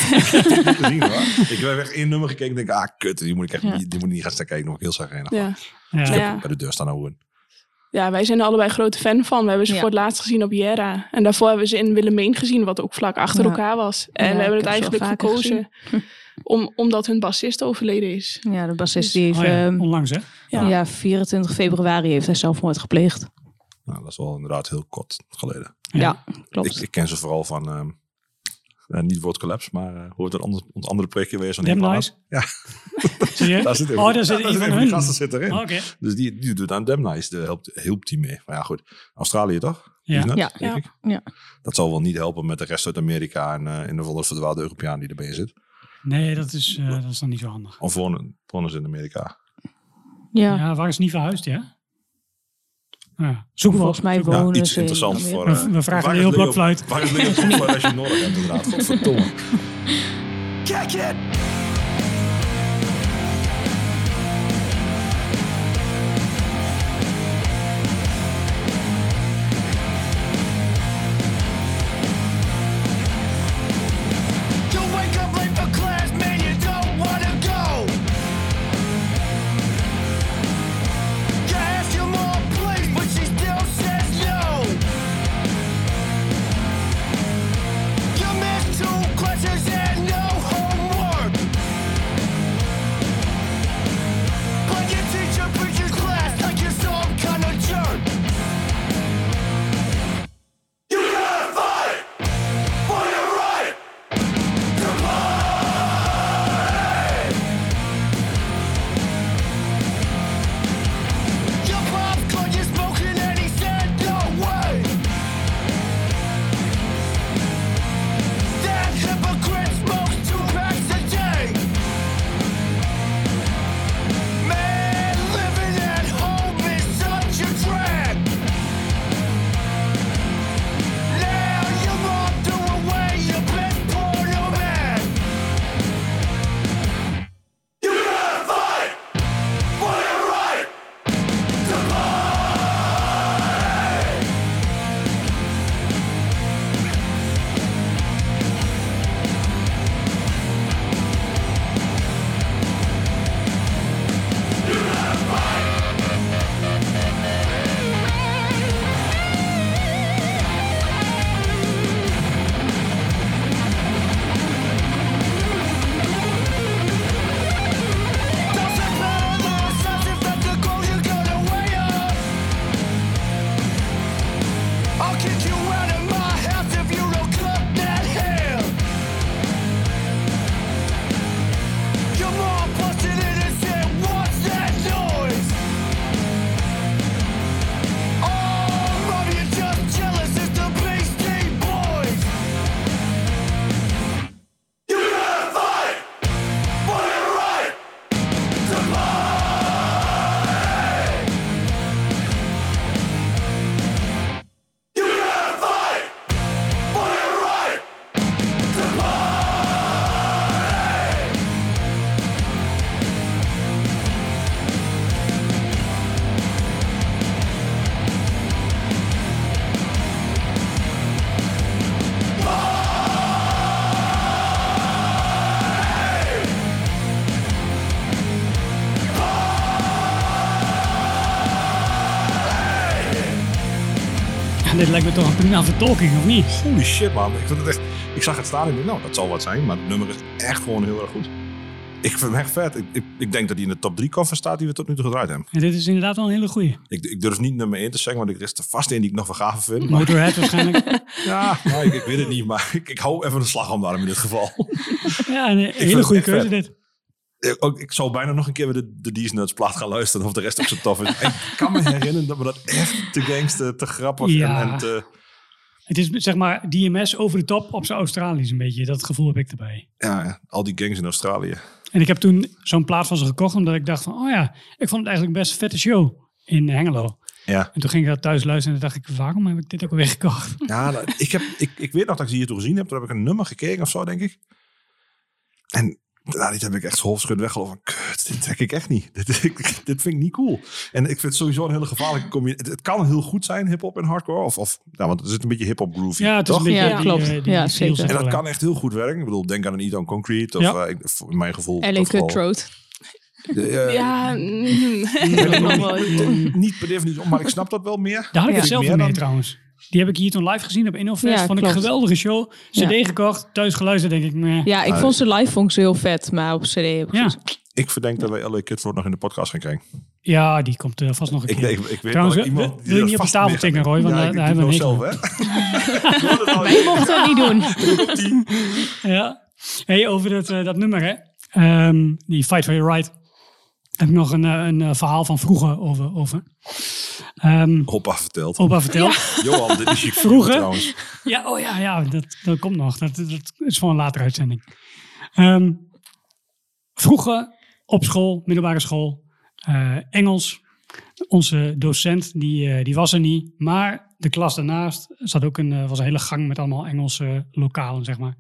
ik hoor. Ik heb echt één nummer gekeken en denk, ah kut, die moet ik echt Ja. die moet ik niet gaan staan kijken. Nog heel zagrijnig. Ja. Ja. Ik Ja. heb Ja. bij de deur staan houden. Ja, wij zijn er allebei grote fan van. We hebben ze Ja. voor het laatst gezien op Jera. En daarvoor hebben we ze in Willemeen gezien, wat ook vlak achter Ja. elkaar was. En Ja, we hebben het eigenlijk gekozen om, omdat hun bassist overleden is. Ja, de bassist die heeft... Oh ja, ehm, onlangs hè? Ja. ja. 24 februari heeft hij zelfmoord gepleegd. Nou, dat is wel inderdaad heel kort geleden. Ja, Ik, klopt. ik ken ze vooral van, ehm, eh, niet woord collapse, maar eh, hoe het een ander, ons andere projectje weer zo'n Damn hip-hop Nice? Ja, Serieus? daar zit oh, daar zit daar een die gasten zit erin. Oh, Oké. Dus die, die doet aan Damn Nice, de helpt, helpt die mee. Maar ja, goed. Australië toch? Ja. net, Ja. denk Ja. ik. Ja. Dat zal wel niet helpen met de rest uit Amerika en eh, in de volle verdwaalde Europeaan die erbij zit. Nee, dat is, eh, dat is dan niet zo handig. Of wonen, wonen ze in Amerika. Ja, Ja, waar is niet verhuisd, ja? Ja, op. volgens mij wonen iets ze in interessants Amerika. voor... We- eh, we vragen waar Leo is Leo- Blokfluit. Waar is Leo Blokfluit als je nodig hebt inderdaad? Godverdomme. Kick it! Dit lijkt me toch een prima vertolking, of niet? Holy shit, man. Ik, vind het echt, ik zag het staan en ik dacht, nou, dat zal wat zijn. Maar het nummer is echt gewoon heel erg goed. Ik vind hem echt vet. Ik, ik, ik denk dat hij in de top 3 cover staat die we tot nu toe gedraaid hebben. En dit is inderdaad wel een hele goeie. Ik, ik durf niet nummer 1 te zeggen, want er is er vast een die ik nog gaaf vind. Maar, Motorhead waarschijnlijk. ja, nou, ik, ik weet het niet, maar ik, ik hou even de slag om daarom in dit geval. Ja, een hele goede keuze vet. dit. Ik, ook, ik zou bijna nog een keer weer de, de D's Nuts plaat gaan luisteren of de rest ook zo tof is. Ik kan me herinneren dat me dat echt te gangster, te grappig Ja. en, en te... Het is zeg maar DMS over de top op zijn Australisch een beetje. Dat gevoel heb ik erbij. Ja, al die gangs in Australië. En ik heb toen zo'n plaat van ze gekocht omdat ik dacht van... Oh ja, ik vond het eigenlijk best een vette show in Hengelo. Ja. En toen ging ik dat thuis luisteren en dacht ik... Waarom heb ik dit ook alweer gekocht? Ja, nou, ik, heb, ik, ik weet nog dat ik ze hier toen gezien heb. Toen heb ik een nummer gekeken of zo, denk ik. En nou, dit heb ik echt hoofdschud weggelopen. van, Kut, dit trek ik echt niet. Dit, vind ik niet cool. En ik vind het sowieso een hele gevaarlijke combinatie. Het, het kan heel goed zijn, hip-hop en hardcore. Of, of, ja, want er zit een beetje hip-hop groovy. Ja, het is toch? een beetje Ja, die, klopt. eh, die Ja, zeker. er En dat kan echt heel goed werken. Ik bedoel, denk aan een Eat on Concrete. Of Ja. eh, ik, in mijn gevoel. LA Cutthroat. de, Ja, mm, niet, niet per definitie, maar ik snap dat wel meer. Daar had ik het zelf mee trouwens. Die heb ik hier toen live gezien op InnoFest. Ja, vond ik een geweldige show. CD Ja. gekocht, thuis geluisterd denk ik. meh. Ja, ik vond ze live vond ik ze heel vet, maar op cd heb ik Ja. Ik verdenk dat wij LA Cutthroat nog in de podcast gaan krijgen. ja, die komt eh, vast nog een Ik, keer. ik, ik weet Trouwens, wil- iemand wil die je niet op de tafel tikken. Roy? Want ja, daar- ik, daar ik hebben we zelf, hè? Wij mochten dat niet doen. Ja. Hey, over dat, eh, dat nummer, hè. Ehm, die Fight for Your Right. Heb ik nog een, eh, een eh, verhaal van vroeger over. over. Ehm, Hoppa verteld. opa verteld. Johan, dit is je Vroeger? trouwens. Ja, oh ja, ja dat, dat komt nog. Dat, dat is voor een latere uitzending. Ehm, vroeger op school, middelbare school, eh, Engels. Onze docent, die, eh, die was er niet. Maar de klas daarnaast zat ook een, was een hele gang met allemaal Engelse lokalen, zeg maar.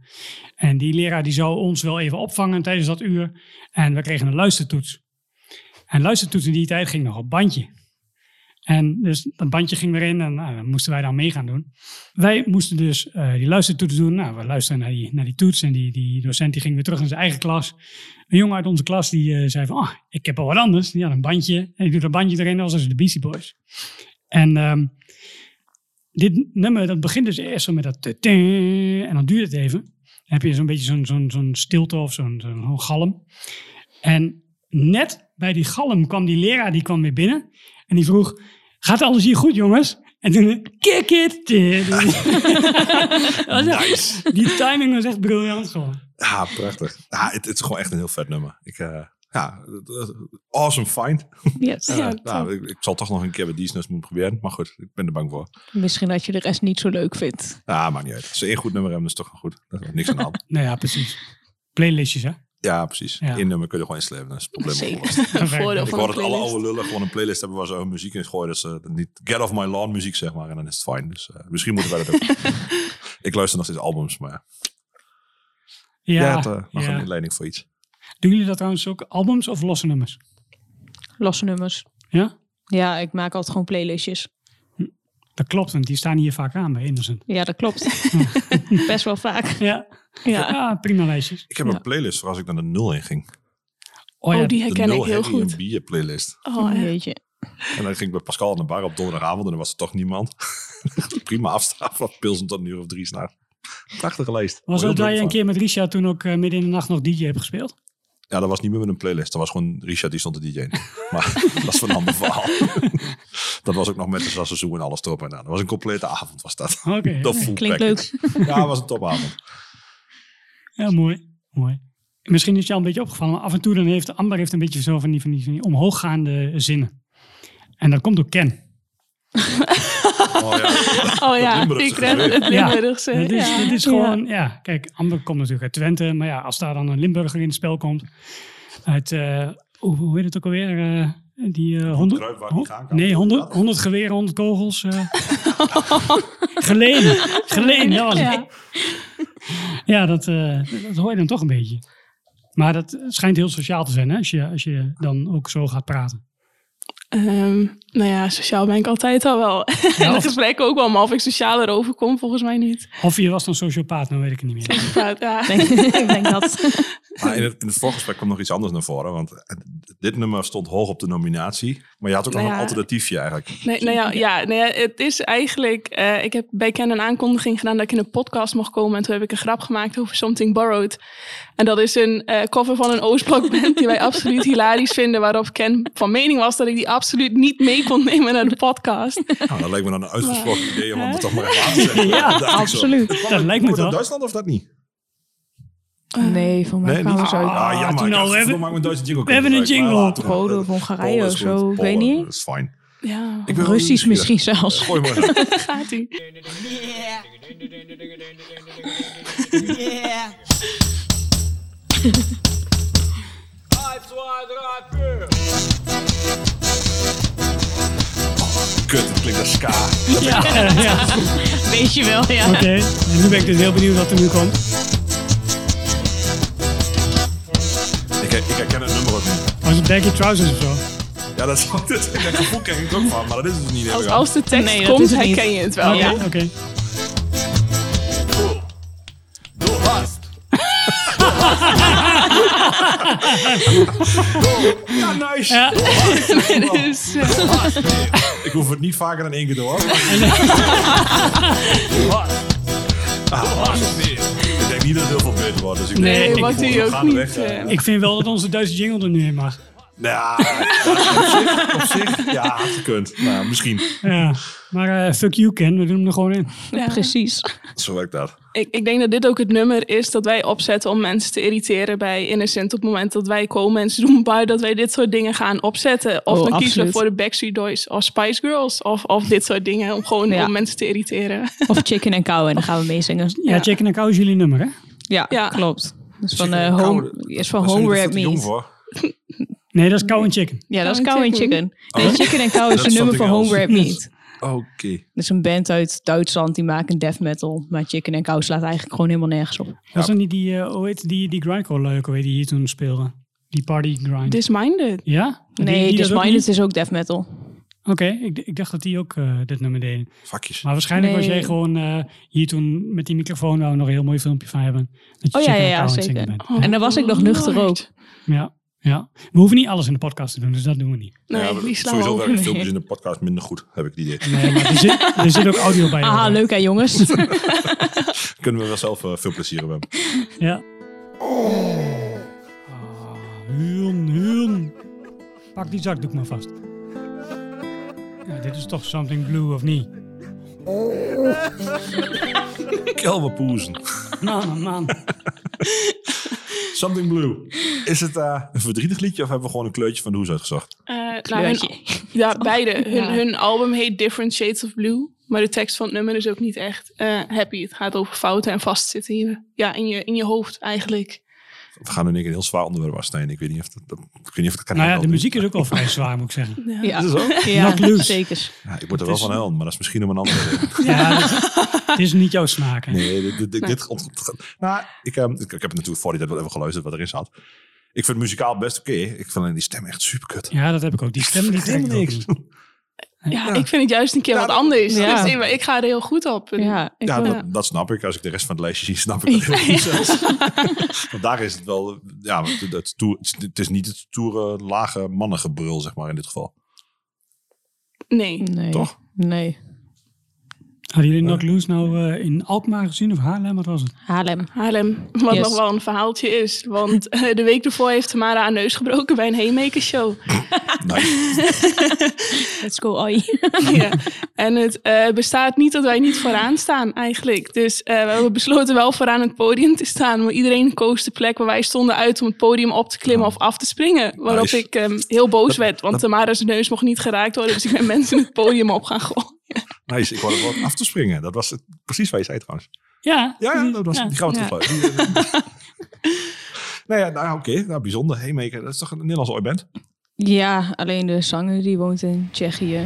En die leraar die zou ons wel even opvangen tijdens dat uur. En we kregen een luistertoets. En luistertoets in die tijd ging nog op bandje. En dus dat bandje ging erin en nou, moesten wij dan mee gaan doen. Wij moesten dus eh, die luistertoets doen. Nou, we luisterden naar die, naar die toets en die, die docent die ging weer terug naar zijn eigen klas. Een jongen uit onze klas die eh, zei van, ah, ik heb al wat anders. Die had een bandje en die doet dat bandje erin. Was dus de Beastie Boys. En ehm, dit nummer, dat begint dus eerst zo met dat... En dan duurt het even. Dan heb je zo'n beetje zo'n zo'n zo'n stilte of zo'n zo'n galm. En net bij die galm kwam die leraar, die kwam weer binnen. En die vroeg, gaat alles hier goed jongens? En toen, kick it! Dat was echt- Die timing was echt briljant gewoon. Ja, prachtig. Ja, het, het is gewoon echt een heel vet nummer. Ik, eh, ja, awesome find. Yes. Eh, Ja, nou, ik, ik zal toch nog een keer met Disney moeten proberen. Maar goed, ik ben er bang voor. Misschien dat je de rest niet zo leuk vindt. Ja, maakt niet uit. Als ze één goed nummer hebben, is het toch wel goed. Dat is niks aan de hand. Nou ja, precies. Playlistjes, hè? Ja, precies. Ja. Eén nummer kun je gewoon inslepen. Dat is het probleem Zeker. voordeel Ik hoor dat alle oude lullen gewoon een playlist hebben waar ze hun muziek in gooien. Dat ze niet get off my lawn muziek, zeg maar. En dan is het fijn. Dus eh, misschien moeten wij dat ook. ik luister nog steeds albums, maar Ja, jij had eh, nog ja. een inleiding voor iets. Doen jullie dat trouwens ook albums of losse nummers? Losse nummers. Ja? Ja, ik maak altijd gewoon playlistjes. Dat klopt, want die staan hier vaak aan bij Innocent. Ja, dat klopt. Best wel vaak. Ja, Ja. ja prima lijstjes. Ik heb Ja. een playlist voor als ik naar de nul in ging. Oh ja, Oh, die De herken ik heel goed. bier playlist. Oh, ja. Jeetje. En dan ging ik bij Pascal aan de bar op donderdagavond en er was er toch niemand. Prima afstaan van pilsen tot een uur of drie s'nachts. Prachtige lijst. was het dat je een keer met Richard toen ook eh, midden in de nacht nog DJ hebt gespeeld? Ja, dat was niet meer met een playlist. Dat was gewoon Richard die stond de DJ. Maar dat is van een ander verhaal. dat was ook nog met de Sassazoe en alles erop en aan. Dat was een complete avond was dat. Oké, Dat ja. Klinkt package. leuk. Ja, het was een topavond. Ja, mooi. mooi. Misschien is het je al een beetje opgevallen, maar af en toe dan heeft Amber heeft een beetje zo van die, van die, van die omhooggaande zinnen. En dat komt door Ken. Oh ja. Oh ja, ik het Limburgse. Dit is, ja. dit is gewoon, ja. kijk, Amber komt natuurlijk uit Twente, maar ja, als daar dan een Limburger in het spel komt, uit, eh, hoe, hoe heet het ook alweer? eh, die eh, niet gaan kan. nee, honderd, honderd geweren, honderd kogels. eh. geleen, geleen, dat was het. Ja. Ja, dat, eh, dat hoor je dan toch een beetje. Maar dat schijnt heel sociaal te zijn, hè, als, je, als je dan ook zo gaat praten. Ehm, nou ja, sociaal ben ik altijd al wel. en de of- gesprekken ook wel, maar of ik socialer overkom, volgens mij niet. Of je was dan sociopaat, nou weet ik het niet meer. Maar, ja. Ik denk, ik denk dat. Maar in het, in het voorgesprek kwam nog iets anders naar voren. Want dit nummer stond hoog op de nominatie. Maar je had ook nog Nou een alternatiefje eigenlijk. Nee, nou ja, ja, nou ja, het is eigenlijk... eh, ik heb bij Ken een aankondiging gedaan dat ik in een podcast mocht komen. En toen heb ik een grap gemaakt over Something Borrowed. En dat is een eh, cover van een Oostblok band die wij absoluut hilarisch vinden. Waarop Ken van mening was dat ik die absoluut niet mee kon nemen naar de podcast. Nou, dat leek me dan een uitgesproken idee om het toch maar even aan te zeggen. Ja, Dat zo. Absoluut. Dat lijkt me toch? Duitsland of dat niet? Nee, voor mij Nee, kwamen niet. ze uit Ah, jammer. toen Ik al, we hebben- een Duitse jingle we hebben een jingle. Polen of. Hongarije of zo, ik weet niet. Dat is fijn. Ja, Ik Russisch misschien zelfs. Gooi maar uit. gaat ie. Yeah. Kut, het klinkt als ska. Ja, ja. Weet je wel, ja. Oké, en nu ben ik dus heel benieuwd wat er nu komt. Ik, ik herken het nummer ook niet. Was het Baggy Trousers of zo? Ja, dat is dat, dat gevoel ik ook van, maar dat is het niet. Als, als de tekst Nee, dat komt, het niet. herken je het wel. Oké, Ja. oké. Ja, nice. Ja. Dus, eh, Ik hoef het niet vaker dan één keer door. Ah, ik denk niet dat het heel veel beter wordt. Dus ik Nee, denk, ik- ook niet, eh, eh. Ik vind wel dat onze Duitse jingle er nu in mag. Nou, ja, op zich, op zich, ja, gekund. Nou, misschien. Ja, maar eh, fuck you Ken, we doen hem er gewoon in. ja. Precies. Zo werkt dat. Ik, ik denk dat dit ook het nummer is dat wij opzetten om mensen te irriteren bij Innocent. Op het moment dat wij komen en ze doen maar dat wij dit soort dingen gaan opzetten. Of Oh, dan kiezen we voor de Backstreet Boys of Spice Girls. Of, of dit soort dingen om gewoon Ja. om mensen te irriteren. Of chicken en cow en dan gaan we meezingen. Ja, Ja. chicken en cow is jullie nummer, hè? Ja, Ja. klopt. Dat is van, eh, cow, home, is van Home Rap Meat. Nee, dat is cow en chicken. Ja, dat is Cow and en chicken. Nee, Oh. chicken en cow is een nummer van Home Rap Meat. Oké. Dat is een band uit Duitsland die maken death metal. Maar chicken en cow slaat eigenlijk gewoon helemaal nergens op. Was dat niet die, eh, hoe heet die, die grindcore leuk, die hier toen speelde? Die party grind. Disminded. ja? Nee, die Disminded is ook death metal. Oké, ik, ik dacht dat die ook eh, dit nummer deden. Vakjes. Maar waarschijnlijk was Nee. jij gewoon eh, hier toen met die microfoon nou nog een heel mooi filmpje van hebben. Dat je Oh ja, ja, zeker. Oh, En dan was ik nog nuchter Lord. ook. Ja, ja. We hoeven niet alles in de podcast te doen, dus dat doen we niet. Nee, Ja, die we sowieso werken filmpjes in de podcast minder goed, heb ik het idee. Nee, maar er zit, er zit ook audio bij. Hoor. leuk hè jongens. Kunnen we wel zelf eh, veel plezier hebben. Ja. Ah, Huun, huun. Pak die zakdoek maar vast. Ja, dit is toch something blue of niet? Kelverpoezen. Man, man, man. Something Blue. Is het eh, een verdrietig liedje of hebben we gewoon een kleurtje van de hoes uitgezocht? Eh, nou, hun, ja, beide. Hun, Ja. hun album heet Different Shades of Blue. Maar de tekst van het nummer is ook niet echt eh, happy. Het gaat over fouten en vastzitten in je, ja, in je, in je hoofd eigenlijk. We gaan nu keer een heel zwaar onderwerp afsnijden. Ik weet niet of dat, dat- ik weet niet of het kan. Nou ja, de muziek is ook wel vrij zwaar, moet ik zeggen. Ja. Ja, Is zo? ja zeker. Ja, ik word er wel van helpen, maar dat is misschien om een andere reden. Ja, het is niet jouw smaak. Hè? Nee, dit, dit, dit, dit ont- nou, ik, ehm, ik, ik heb het natuurlijk voor die tijd wel even geluisterd wat erin zat. Ik vind het muzikaal best oké. Ik vind alleen die stem echt super kut. Ja, dat heb ik ook. Die stem die trekt Helemaal ook niks. Ja, ik vind het juist een keer Ja, wat anders. Ja. Dus ik, ik ga er heel goed op. En- Ja, ik Ja, dat, dat snap ik. Als ik de rest van het lijstje zie, snap ik dat heel goed zelfs. Want daar is het wel... Ja, het, het, het is niet het stoere, lage mannengebrul, zeg maar, in dit geval. Nee. Nee. Toch? Nee. Hadden jullie Knock Loose nou eh, in Alkmaar gezien of Haarlem? Wat was het? Haarlem. Haarlem, wat Yes. nog wel een verhaaltje is. Want eh, de week ervoor heeft Tamara haar neus gebroken bij een Haymaker show. Nice. Let's go, oi. ja. En het eh, bestaat niet dat wij niet vooraan staan eigenlijk. Dus eh, we hebben besloten wel vooraan het podium te staan. Maar iedereen koos de plek waar wij stonden uit om het podium op te klimmen of af te springen. Waarop Nice. ik ehm, heel boos werd, want Tamara's neus mocht niet geraakt worden. Dus ik ben mensen het podium op gaan gooien. nice. Ik wou er wel af te springen. Dat was het, precies wat je zei trouwens. Ja, Ja, ja dat was, Ja. die gaan we Ja. terugluisteren. nou ja, nou, oké. Nou, bijzonder. Dat is toch een Nederlandse ooiband? Ja, alleen de zanger die woont in Tsjechië.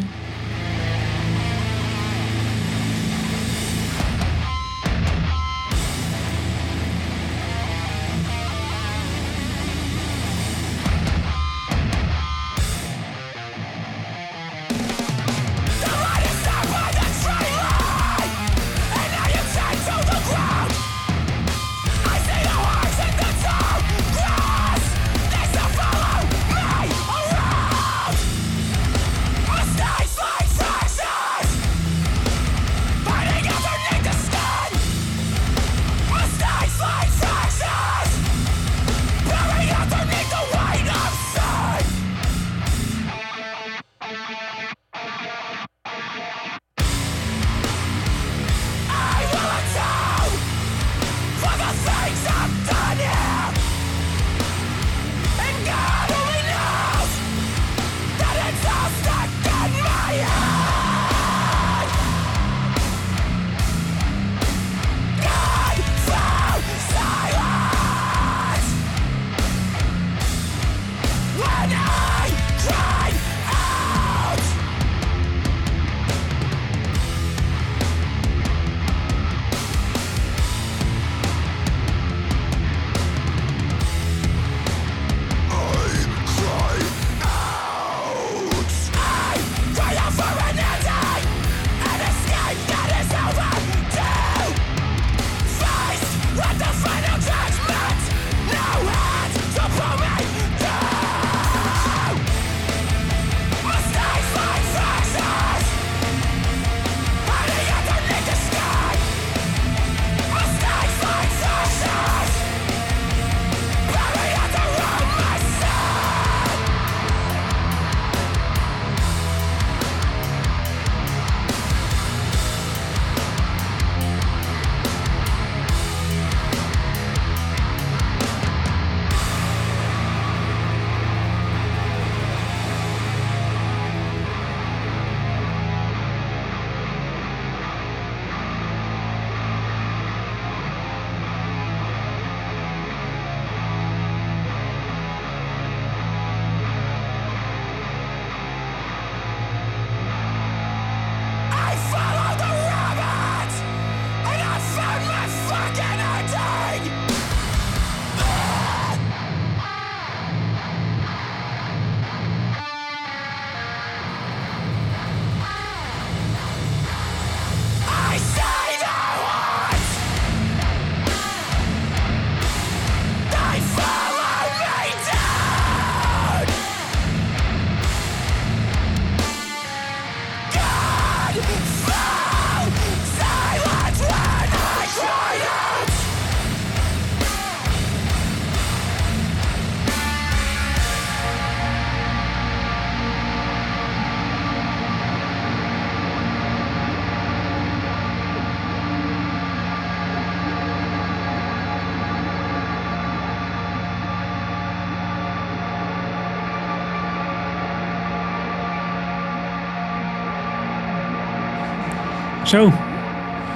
Zo,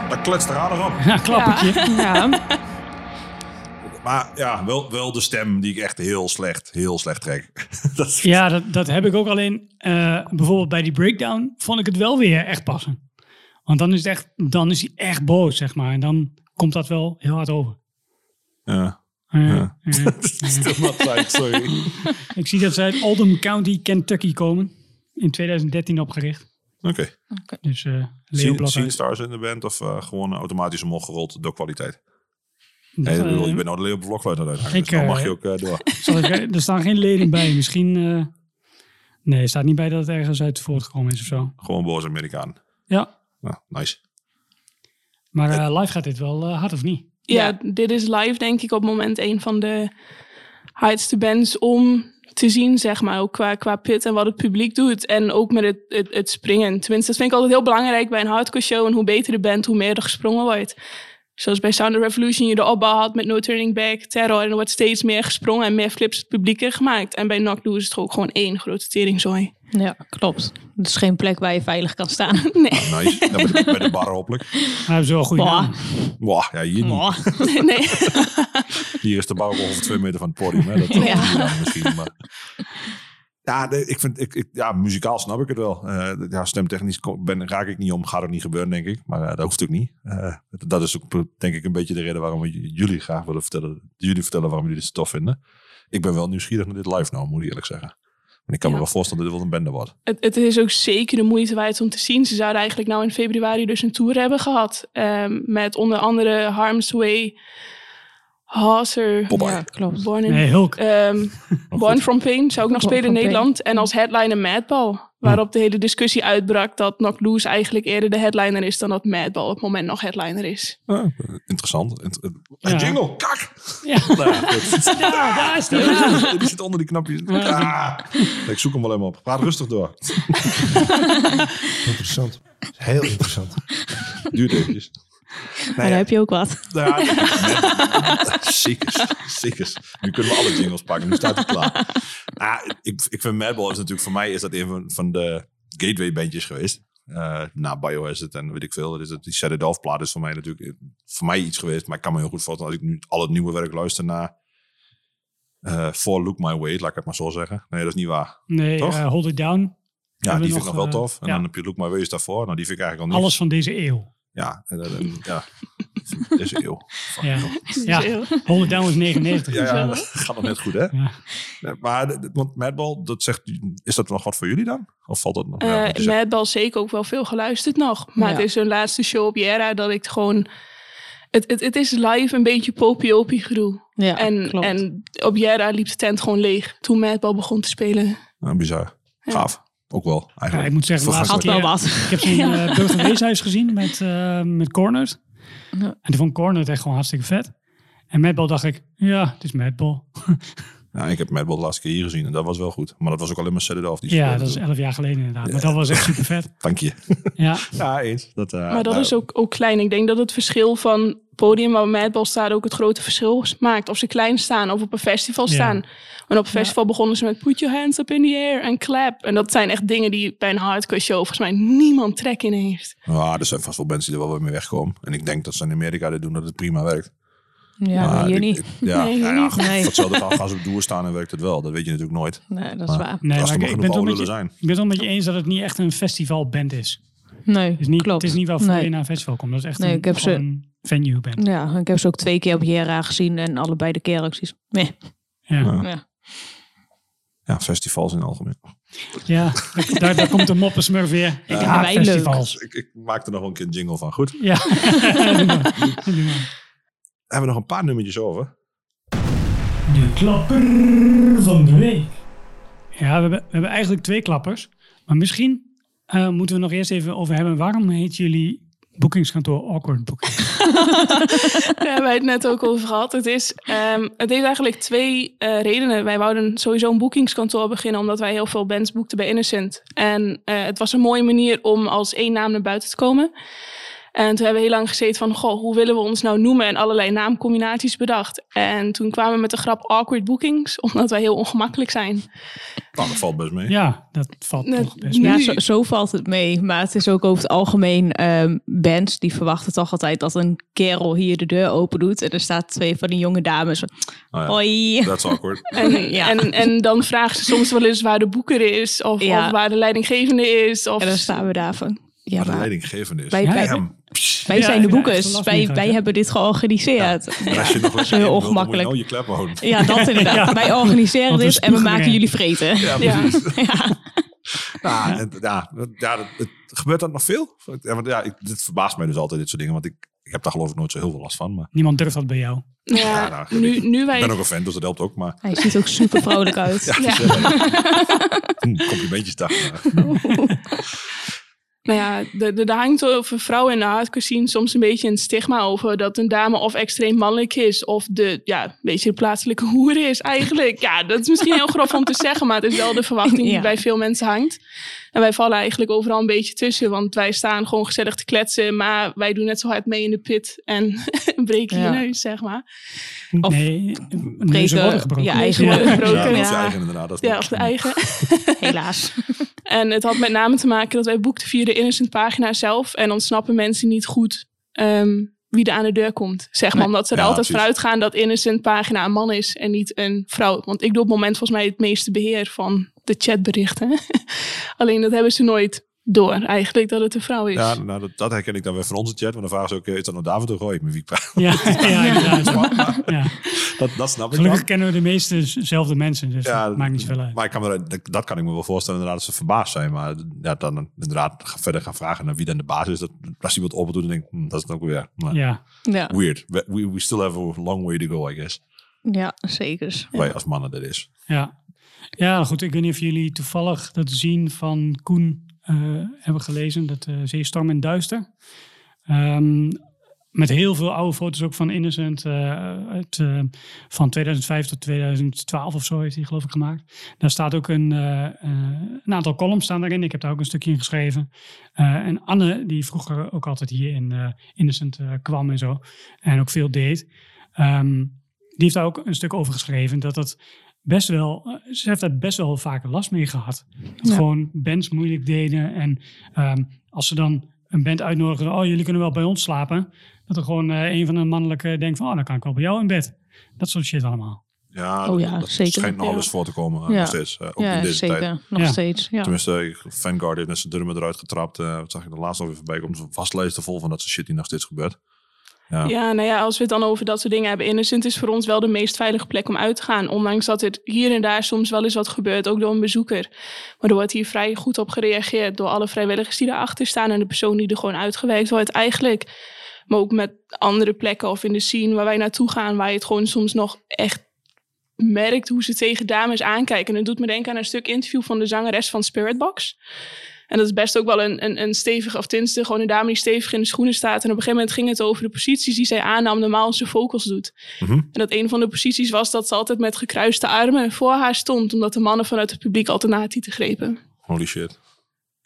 Dat kletst er aardig op. ja, klappertje. Ja. Maar ja, wel, wel de stem die ik echt heel slecht, heel slecht trek. dat is- Ja, dat, dat heb ik ook alleen. eh, bijvoorbeeld bij die breakdown vond ik het wel weer echt passen. Want dan is, het echt, dan is hij echt boos, zeg maar. En dan komt dat wel heel hard over. Ja. Ja. tijd, sorry. ik zie dat ze uit Oldham County, Kentucky komen. In 2013 opgericht. Oké. Dus eh Zien zien stars in de band of eh, gewoon automatisch omhoog gerold door kwaliteit? Dat, Nee, bedoel, eh, je bent nou de Leeuw Vlogfluit uiteindelijk. Ik, dus dan mag eh, je ook eh, door. zal ik, er staan geen leden bij. Misschien... eh, nee, er staat niet bij dat het ergens uit voortgekomen is of zo. Gewoon boos Amerikaan. Ja, Nou, nice. maar eh, live gaat dit wel hard of niet? Ja, dit is live denk ik op het moment een van de hardste bands om te zien, zeg maar. Ook qua, qua pit en wat het publiek doet. En ook met het, het, springen. Tenminste, dat vind ik altijd heel belangrijk bij een hardcore show. En hoe beter de band, hoe meer er gesprongen wordt. Zoals bij Sound of Revolution je de opbouw had met No Turning Back, Terror. En er wordt steeds meer gesprongen en meer flips het publiek er gemaakt. En bij Knock Loose is het ook gewoon één grote teringzooi. Ja, klopt. Het is geen plek waar je veilig kan staan. Nee, Nice. Ja, bij, de, bij de bar hopelijk. Maar hebben ze wel een goede Boah. naam. Wow, ja, hier niet. Nee. Hier is de bar ongeveer twee meter van het podium. Hè? Dat Ja. misschien, maar... Ja, ik vind, ik, ik, ja, muzikaal snap ik het wel. Eh, ja, stemtechnisch ben, raak ik niet om, gaat ook niet gebeuren, denk ik. Maar eh, dat hoeft ook niet. Eh, dat is ook, denk ik, een beetje de reden waarom we jullie graag willen vertellen. Jullie vertellen waarom jullie dit tof vinden. Ik ben wel nieuwsgierig naar dit live nou, moet ik eerlijk zeggen. En ik kan me wel voorstellen dat dit wel een bende wordt. Het, het is ook zeker de moeite waard om te zien. Ze zouden eigenlijk nou in februari dus een tour hebben gehad. ehm, met onder andere Harm's Way, Hauser. Ja, klopt. Born, in, Nee, Hulk. ehm, Born from Pain zou ook nog Born spelen in Nederland. En als headliner Madball. Waarop de hele discussie uitbrak dat Knock Loose eigenlijk eerder de headliner is dan dat Madball op het moment nog headliner is. Ah, interessant. Int- eh, Ja. Jingle, kak! Ja. Nou ja, daar is die. Ja, die zit onder die knopjes. Ah. Ik zoek hem wel even op. Praat rustig door. Interessant. Heel interessant. Duurt eventjes. Maar daar heb je ook wat. Nou ja. Nu kunnen we alle jingles pakken. Nu staat hij klaar. Ah, ik, ik vind Madball is natuurlijk voor mij is dat een van, van de gateway bandjes geweest. Eh, na Biohazard en weet ik veel. Dat is het, die Set It Off plaat is voor mij natuurlijk voor mij iets geweest. Maar ik kan me heel goed voorstellen als ik nu al het nieuwe werk luister naar eh For Look My Way, laat ik het maar zo zeggen. Nee, dat is niet waar. Nee, Toch? eh, Hold It Down. Ja, die vind ik nog nog, wel eh, tof. En ja. dan heb je Look My Way is daarvoor. Nou, die vind ik eigenlijk al niet. Alles van deze eeuw. Ja, ja. Deze eeuw. Ja. Ja, was 99. Ja, ja, dat gaat nog net goed, hè? Ja. Maar, want Madball, dat zegt, is dat nog wat voor jullie dan? Of valt dat nog? ja, zegt- Madball zeker ook wel veel geluisterd nog. Maar Ja. het is hun laatste show op Jera dat ik gewoon... Het, het, het is live een beetje popie gedoe. Ja, en, klopt. en op Jera liep de tent gewoon leeg toen Madball begon te spelen. Nou, bizar. Gaaf. Ook wel, Ja, eigenlijk. ik moet zeggen, de laatste Had wel wat. ik heb zo'n eh burgerweeshuis gezien met, eh met Cornerd. Ja. En toen vond ik Cornerd echt gewoon hartstikke vet. En Madball dacht ik, ja, het is Madball. Ja, ik heb Madball de laatste keer hier gezien en dat was wel goed. Maar dat was ook alleen maar It Off. Die Ja, dat is toen. elf jaar geleden inderdaad. Maar dat was echt super vet. Dank je. Ja, Ja, eens. Dat, eh, maar dat nou, is ook, ook klein. Ik denk dat het verschil van podium waar Madball staat ook het grote verschil maakt. Of ze klein staan of op een festival Ja. staan. En op een festival begonnen ze met put your hands up in the air en clap. En dat zijn echt dingen die bij een hardcore show volgens mij niemand trek in heeft. Ja, er zijn vast wel mensen die er wel weer mee wegkomen. En ik denk dat ze in Amerika dit doen, dat het prima werkt. Ja, Maar hier ik- niet. ik- ja, Nee, ja, hier ja, niet. goed, Nee. voor hetzelfde gaan ze op doer staan en werkt het wel. Dat weet je natuurlijk nooit. Nee, dat is waar. nee, Als maar er ik, maar ik ben het wel je, zijn. ik ben het wel met je eens dat het niet echt een festivalband is. Nee, Het is niet, klopt. het is niet waarvoor Nee. je naar een festival komt. Dat is echt Nee, een, ik heb ze- venue band. Ja, ik heb ze ook twee keer op Jera gezien en allebei de keer zoiets. Nee. Ja, ja. Ja. Ja, festivals in het algemeen. daar, daar komt de moppensmurf weer. Ik vinden haat festivals. Ik, ik maak er nog een keer een jingle van. Goed. Ja, Doe maar. Doe maar. Hebben we nog een paar nummertjes over? De klapper van de week. Ja, we hebben, we hebben eigenlijk twee klappers. Maar misschien eh, moeten we nog eerst even over hebben. Waarom heet jullie boekingskantoor Awkward Booking? Daar hebben wij het net ook over gehad. Het, is, ehm, het heeft eigenlijk twee eh, redenen. Wij wouden sowieso een boekingskantoor beginnen, omdat wij heel veel bands boekten bij Innocent. En eh, het was een mooie manier om als één naam naar buiten te komen. En toen hebben we heel lang gezeten van, goh, hoe willen we ons nou noemen? En allerlei naamcombinaties bedacht. En toen kwamen we met de grap awkward bookings, omdat wij heel ongemakkelijk zijn. Nou, dat valt best mee. Ja, dat valt toch best nu- mee. Ja, zo, zo valt het mee. Maar het is ook over het algemeen ehm, bands die verwachten toch altijd dat een kerel hier de deur open doet. En er staat twee van die jonge dames. van, Oh ja. Hoi. Dat is awkward. En, Ja. en, en dan vragen ze soms wel eens waar de boeker is, of, Ja. of waar de leidinggevende is. Of, En dan staan we daar van. Ja, Maar de leidinggevende is. Wij- Ja, wij- Ja, zijn de boekers. Wij, wij ja. hebben dit georganiseerd. Als je nog heel in wil, dan moet je ongemakkelijk. nou je klep houden. Ja, dat inderdaad. Wij organiseren dit en we maken jullie vreten. Ja, Ja. precies. Ja. Ja, en- ja, ja, het, gebeurt dat nog veel? Ja, want ja, ik, dit verbaast mij dus altijd, dit soort dingen. Want ik, ik heb daar geloof ik nooit zo heel veel last van. Maar Niemand durft dat bij jou. Ja, Ja, nou, nu, ik- nu ik ben wij... ook een fan, dus dat helpt ook. Maar Hij ziet ook super vrolijk uit. ja, Ja. Hm, complimentjes dag. Nou ja, er hangt over vrouwen in de hardcore soms een beetje een stigma over dat een dame of extreem mannelijk is of de, ja, een beetje de plaatselijke hoer is eigenlijk. Ja, dat is misschien heel grof om te zeggen, maar het is wel de verwachting die Ja. bij veel mensen hangt. En wij vallen eigenlijk overal een beetje tussen, want wij staan gewoon gezellig te kletsen, maar wij doen net zo hard mee in de pit en breken Ja. je neus, zeg maar. Of nee, neuzen worden gebroken. je eigen gebroken, Ja, dat is Ja. je eigen inderdaad. Dat is Ja, of de eigen. Helaas. En het had met name te maken dat wij boekten via de Innocent pagina zelf. En dan snappen mensen niet goed ehm, wie er aan de deur komt. Zeg maar, Nee. omdat ze er Ja, altijd precies. vanuit gaan dat Innocent pagina een man is en niet een vrouw. Want ik doe op het moment volgens mij het meeste beheer van de chatberichten. Alleen dat hebben ze nooit door eigenlijk, dat het een vrouw is. Ja, nou, dat, dat herken ik dan weer van onze chat. Want dan vragen ze ook, eh, is dat nou David of Roy? Met wie ik praat? Ja, ja. Ja. Dat, dat snap ik Gelukkig dan. kennen we de meeste zelfde mensen, dus Ja, dat maakt niet zoveel uit. Maar ik kan me, dat, dat kan ik me wel voorstellen inderdaad dat ze verbaasd zijn. Maar ja, dan inderdaad verder gaan vragen naar wie dan de basis is. Dat, als iemand open doet, dan denk ik, hm, dat is het ook weer maar Ja, Ja, weird. We, we, we still have a long way to go, I guess. ja zeker. Wij als mannen dat is. ja. Ja, goed. Ik weet niet of jullie toevallig dat zien van Koen eh, hebben gelezen. Dat eh Zeestorm en Duister. Ehm, met heel veel oude foto's ook van Innocent. eh, uit, van 2005 tot 2012 of zo heeft hij geloof ik gemaakt. Daar staat ook een, een aantal columns staan daarin. Ik heb daar ook een stukje in geschreven. En Anne, die vroeger ook altijd hier in Innocent kwam en zo. En ook veel deed. ehm, die heeft daar ook een stuk over geschreven. Dat dat best wel, eh, ze heeft daar best wel vaak last mee gehad. Dat Ja. gewoon bands moeilijk deden. En ehm, als ze dan een band uitnodigen, oh jullie kunnen wel bij ons slapen. Dat er gewoon eh, een van de mannelijke denkt van, oh dan kan ik wel bij jou in bed. Dat soort shit allemaal. Ja, Oh dat, ja, dat zeker. schijnt nog Ja. wel eens voor te komen. eh, Ja. Nog steeds. ook in Ja, deze zeker. tijd. Nog Ja. steeds. Ja. Tenminste, Vanguard heeft met zijn drummer eruit getrapt. wat zag ik de laatste alweer voorbij komen. Vastlijsten vol van dat soort shit die nog steeds gebeurt. Ja. Ja, nou ja, als we het dan over dat soort dingen hebben. Innocent is voor ons wel de meest veilige plek om uit te gaan. Ondanks dat er hier en daar soms wel eens wat gebeurt, ook door een bezoeker. Maar er wordt hier vrij goed op gereageerd door alle vrijwilligers die erachter staan. En de persoon die er gewoon uitgewerkt wordt eigenlijk. Maar ook met andere plekken of in de scene waar wij naartoe gaan. Waar je het gewoon soms nog echt merkt hoe ze tegen dames aankijken. En dat doet me denken aan een stuk interview van de zangeres van Spiritbox. En dat is best ook wel een, een, een stevige, of tenminste gewoon een dame die stevig in de schoenen staat. En op een gegeven moment ging het over de posities die zij aannam normaal als ze vocals doet. Mhm. En dat een van de posities was dat ze altijd met gekruiste armen voor haar stond. Omdat de mannen vanuit het publiek altijd naar tieten grepen. Holy shit.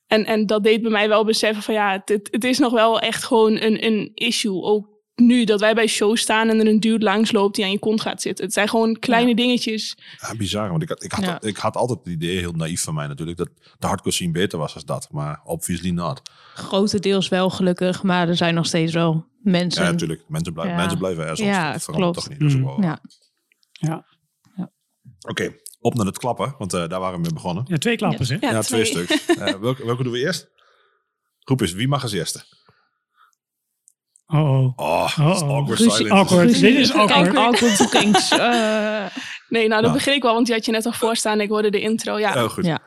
En, en dat deed bij mij wel beseffen van ja, het, het is nog wel echt gewoon een, een issue. Ook nu dat wij bij shows staan en er een dude langs loopt die aan je kont gaat zitten. Het zijn gewoon kleine dingetjes. Ja, bizar. Want ik had, ik, had, Ja. ik had altijd het idee, heel naïef van mij natuurlijk, dat de hardcore scene beter was als dat. Maar obviously not. Grotendeels wel gelukkig, maar er zijn nog steeds wel mensen. Ja, natuurlijk. Mensen blijven, Ja. mensen blijven er soms. Ja, klopt. toch niet. Mm. wel- Ja. Ja, Oké, op naar het klappen, want eh, daar waren we mee begonnen. ja twee klappers hè? Ja, Ja, twee, stuks. Eh, welke, welke doen we eerst? Groep is, wie mag als eerste? Oh oh. Oh, Oh, oh. awkward Ruzie- silence. Awkward. Dit is awkward. Kijk, awkward bookings. eh, Nee, nou dat Nou. begin ik wel, want die had je net al voorstaan. Ik hoorde de intro. Ja, Heel goed. Ja.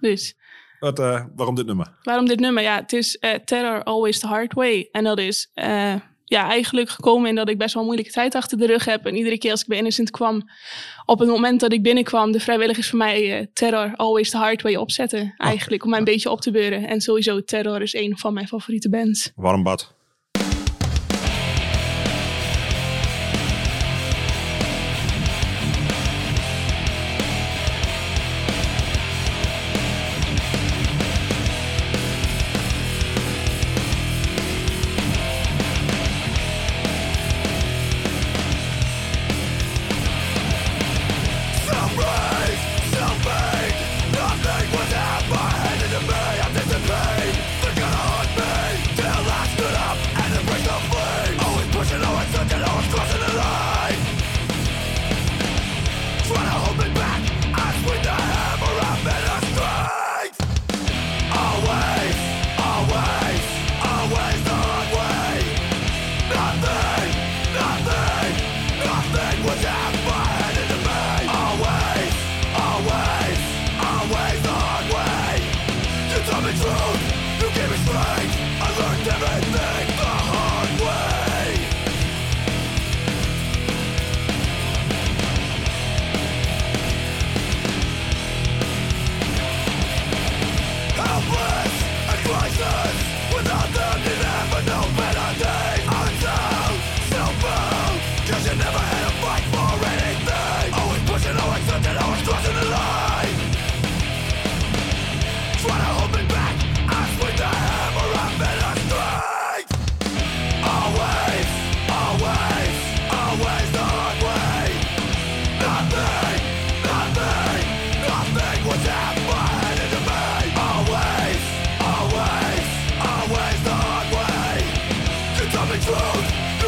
dus Wat, eh, waarom dit nummer? waarom dit nummer? Ja, het is eh, Terror Always the Hard Way. En dat is eh, ja, eigenlijk gekomen in dat ik best wel een moeilijke tijd achter de rug heb. En iedere keer als ik bij Innocent kwam, op het moment dat ik binnenkwam, de vrijwilligers voor mij eh, Terror Always the Hard Way opzetten. Eigenlijk, om mij een beetje op te beuren. En sowieso, Terror is een van mijn favoriete bands. Waarom bad?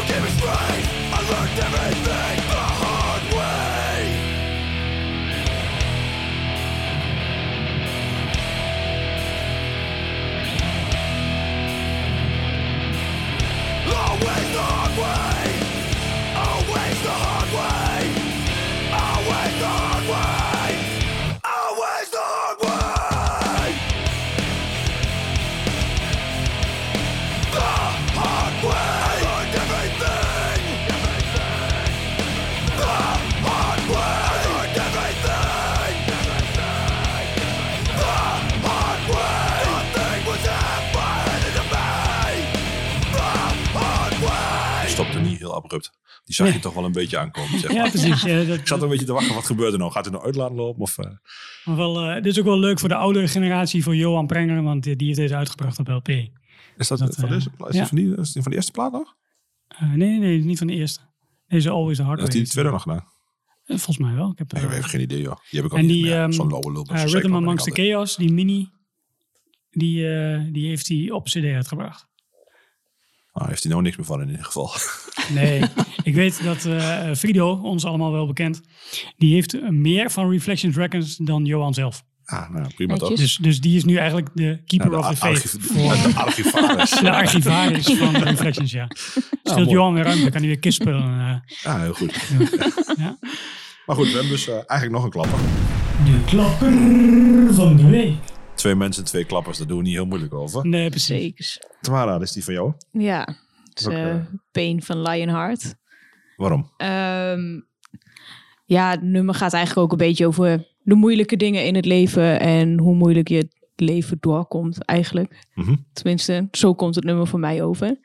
give me strength I learned everything. Die zag je toch wel een beetje aankomen, zeg Ja, precies. Dat, Ik zat een beetje te wachten, wat gebeurt er nou? Gaat hij nou uit laten lopen? Of, eh, maar wel, eh, dit is ook wel leuk voor de oudere generatie, voor Johan Prenger, want die, die heeft deze uitgebracht op LP. Is dat, Dat, van, eh, deze, is die van, die, is die van de eerste plaat nog? nee, nee, nee, niet van de eerste. Deze Always the Hard Heeft hij de tweede nog gedaan? Volgens mij wel. Ik heb, Nee, heb geen idee, joh. Die heb ik ook En die, ehm, Zo'n lauwe lul. Rhythm Amongst the Chaos, die mini, die, die heeft hij op CD uitgebracht. Ah, heeft hij nou niks meer van in ieder geval. Nee, ik weet dat eh Frido, ons allemaal wel bekend, die heeft meer van Reflection Dragons dan Johan zelf. Ah, nou, prima toch? Dus, dus die is nu eigenlijk de keeper Ja, of the faith. voor de archivaris. de archivaris van Reflections, ja. Scheelt mooi. Johan weer ruimte, kan hij weer kispelen. eh. Ja, heel goed. Ja. Maar goed, we hebben dus eh, eigenlijk nog een klapper. De klapper van de week. Twee mensen, twee klappers, daar doen we niet heel moeilijk over. Nee, precies. Zeker. Tamara, is die van jou? Ja, het is Ook, eh, eh, Pain van Lionheart. Waarom? Ehm, ja, het nummer gaat eigenlijk ook een beetje over de moeilijke dingen in het leven en hoe moeilijk je het leven doorkomt eigenlijk. Mhm. Tenminste, zo komt het nummer voor mij over.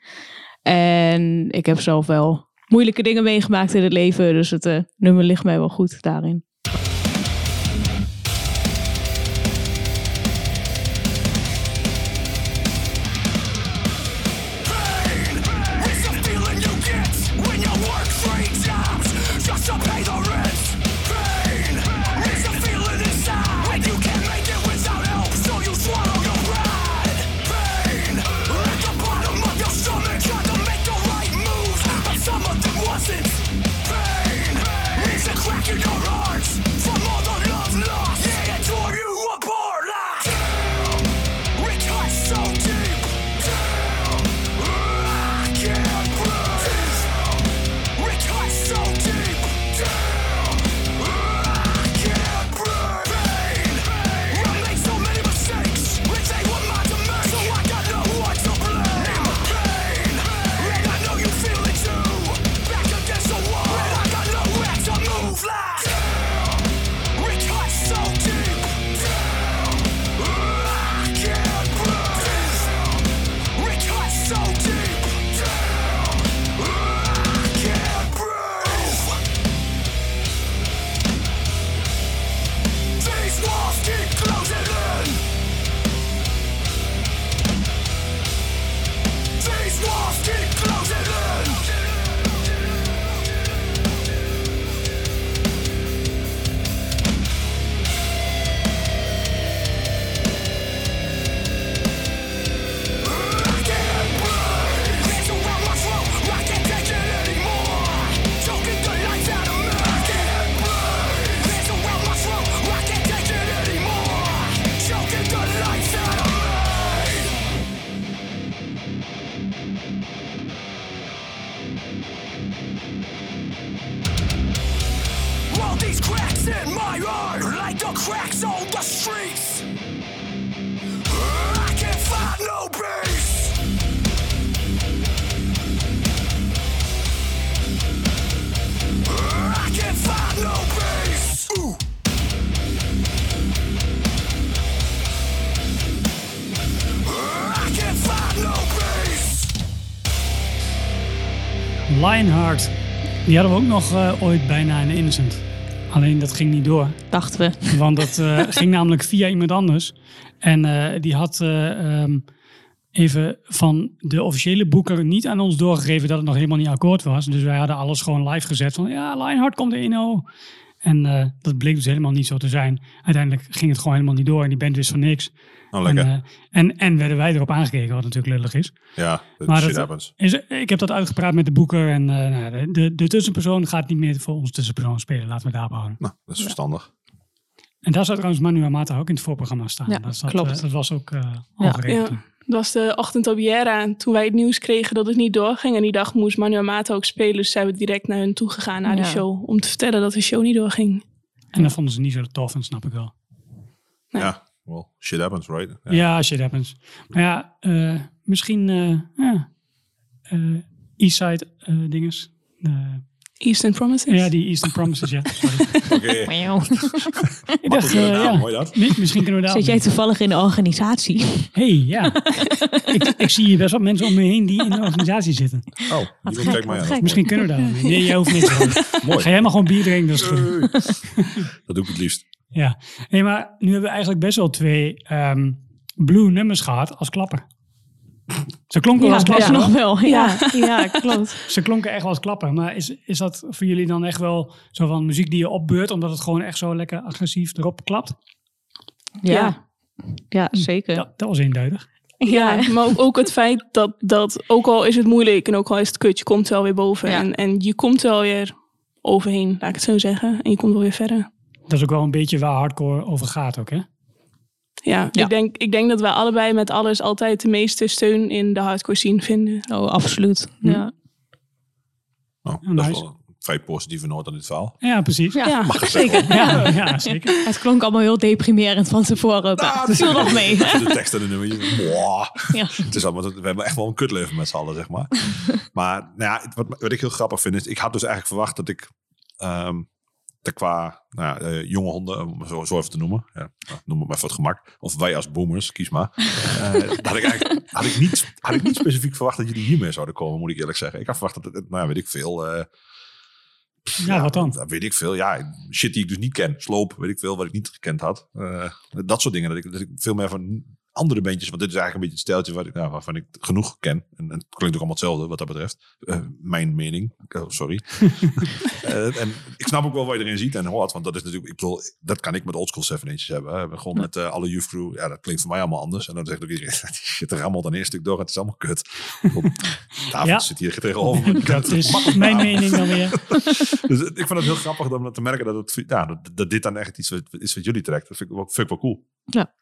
En ik heb zelf wel moeilijke dingen meegemaakt in het leven, dus het eh, nummer ligt mij wel goed daarin. Lionheart. Die hadden we ook nog eh, ooit bijna in Innocent. Alleen dat ging niet door. Dachten we. Want dat eh, ging namelijk via iemand anders. En eh, die had eh, ehm, even van de officiële boeker niet aan ons doorgegeven dat het nog helemaal niet akkoord was. Dus wij hadden alles gewoon live gezet van ja, Lionheart komt in oh. En dat bleek dus helemaal niet zo te zijn. Uiteindelijk ging het gewoon helemaal niet door en die band wist van niks. Nou, lekker. En, eh, en, en werden wij erop aangekregen, wat natuurlijk lullig is. ja, maar shit dat- happens. Is, ik heb dat uitgepraat met de boeker en eh, nou, de, de, de tussenpersoon gaat niet meer voor ons tussenpersoon spelen. Laten we daarop houden. Nou, dat is verstandig. En daar zou trouwens Manu Amata ook in het voorprogramma staan. Ja, dat, zat, klopt. eh, dat was ook eh al Ja. geregeld. Ja. Dat was de ochtend op Jera. En toen wij het nieuws kregen dat het niet doorging. En die dag moest Manu Amato ook spelen. Dus zijn we direct naar hun toe gegaan, naar Ja. de show. Om te vertellen dat de show niet doorging. En dat vonden ze niet zo tof, en snap ik wel. Ja, well, shit happens, right? Ja, shit happens. Maar ja, eh, misschien eh ja, eh, Eastside eh dinges. Eh, Eastern Promises. Ja, die Eastern Promises, ja. Oké. Ik dacht, naam, ja, hoor je dat? mi- misschien kunnen we daar... Zit jij toevallig in de organisatie? hey, ja. ik, ik zie hier best wel mensen om me heen die in de organisatie zitten. Oh, die gek, kijk maar wat aan. gek. Misschien kunnen we daar. Nee, jij hoeft niet. te Mooi. Ga jij maar gewoon bier drinken. Dat is goed. Dat doe ik het liefst. Ja. Nee, maar nu hebben we eigenlijk best wel twee ehm, blue nummers gehad als klapper. Ze klonken wel Ja, als klapper. nog wel. Ja, ja klopt. Ze klonken echt wel als klapper. Maar is, is dat voor jullie dan echt wel zo van muziek die je opbeurt, omdat het gewoon echt zo lekker agressief erop klapt? Ja, ja zeker. Dat, dat was eenduidig. Ja, maar ook, ook het feit dat, dat, ook al is het moeilijk en ook al is het kut, je komt wel weer boven. Ja. En, en je komt wel weer overheen, laat ik het zo zeggen. En je komt wel weer verder. Dat is ook wel een beetje waar hardcore over gaat ook, hè? Ja, Ja. Ik, denk, ik denk dat wij allebei met alles altijd de meeste steun in de hardcore scene vinden. Oh, absoluut. Ja. Oh, Ja, dat is wel een vrij positieve noot aan dit verhaal. Ja, precies. Ja, Ja, Ja. zeker. ja, zeker. Het klonk allemaal heel deprimerend van tevoren. Maar het viel nog mee. De tekst en de nummer. Ja. Het is allemaal, we hebben echt wel een kutleven met z'n allen, zeg maar. maar nou ja, wat, wat ik heel grappig vind, is ik had dus eigenlijk verwacht dat ik ehm, er qua nou ja, eh, jonge honden, om het zo, zo even te noemen, ja, nou, noem het maar voor het gemak, of wij als boomers, kies maar. Eh, dat had ik eigenlijk had ik niet, had ik niet specifiek verwacht dat jullie hiermee zouden komen, moet ik eerlijk zeggen. Ik had verwacht dat het, nou ja, weet ik veel. eh, Ja, wat dan? Weet ik veel. Ja, shit die ik dus niet ken. Sloop, weet ik veel, wat ik niet gekend had. Eh, dat soort dingen. Dat ik, dat ik veel meer van andere bandjes, want dit is eigenlijk een beetje het steltje wat ik, nou, waarvan ik genoeg ken. En, en het klinkt ook allemaal hetzelfde wat dat betreft. Eh, mijn mening. Oh, sorry. Eh, en ik snap ook wel wat je erin ziet en hoort. Want dat is natuurlijk, ik bedoel, dat kan ik met oldschool 7 inches hebben. Hè. Gewoon met eh, alle youth crew. Ja, dat klinkt voor mij allemaal anders. En dan zegt ook iedereen, shit, er rammelt dan één stuk door. Het is allemaal kut. Ja. zit hier tegenover. Dat is mijn mening dan weer. Dus ik vond het heel grappig om te merken dat, het, ja, dat, dat dit dan echt iets is wat jullie trekt. Dat vind ik, vind ik wel cool. Ja.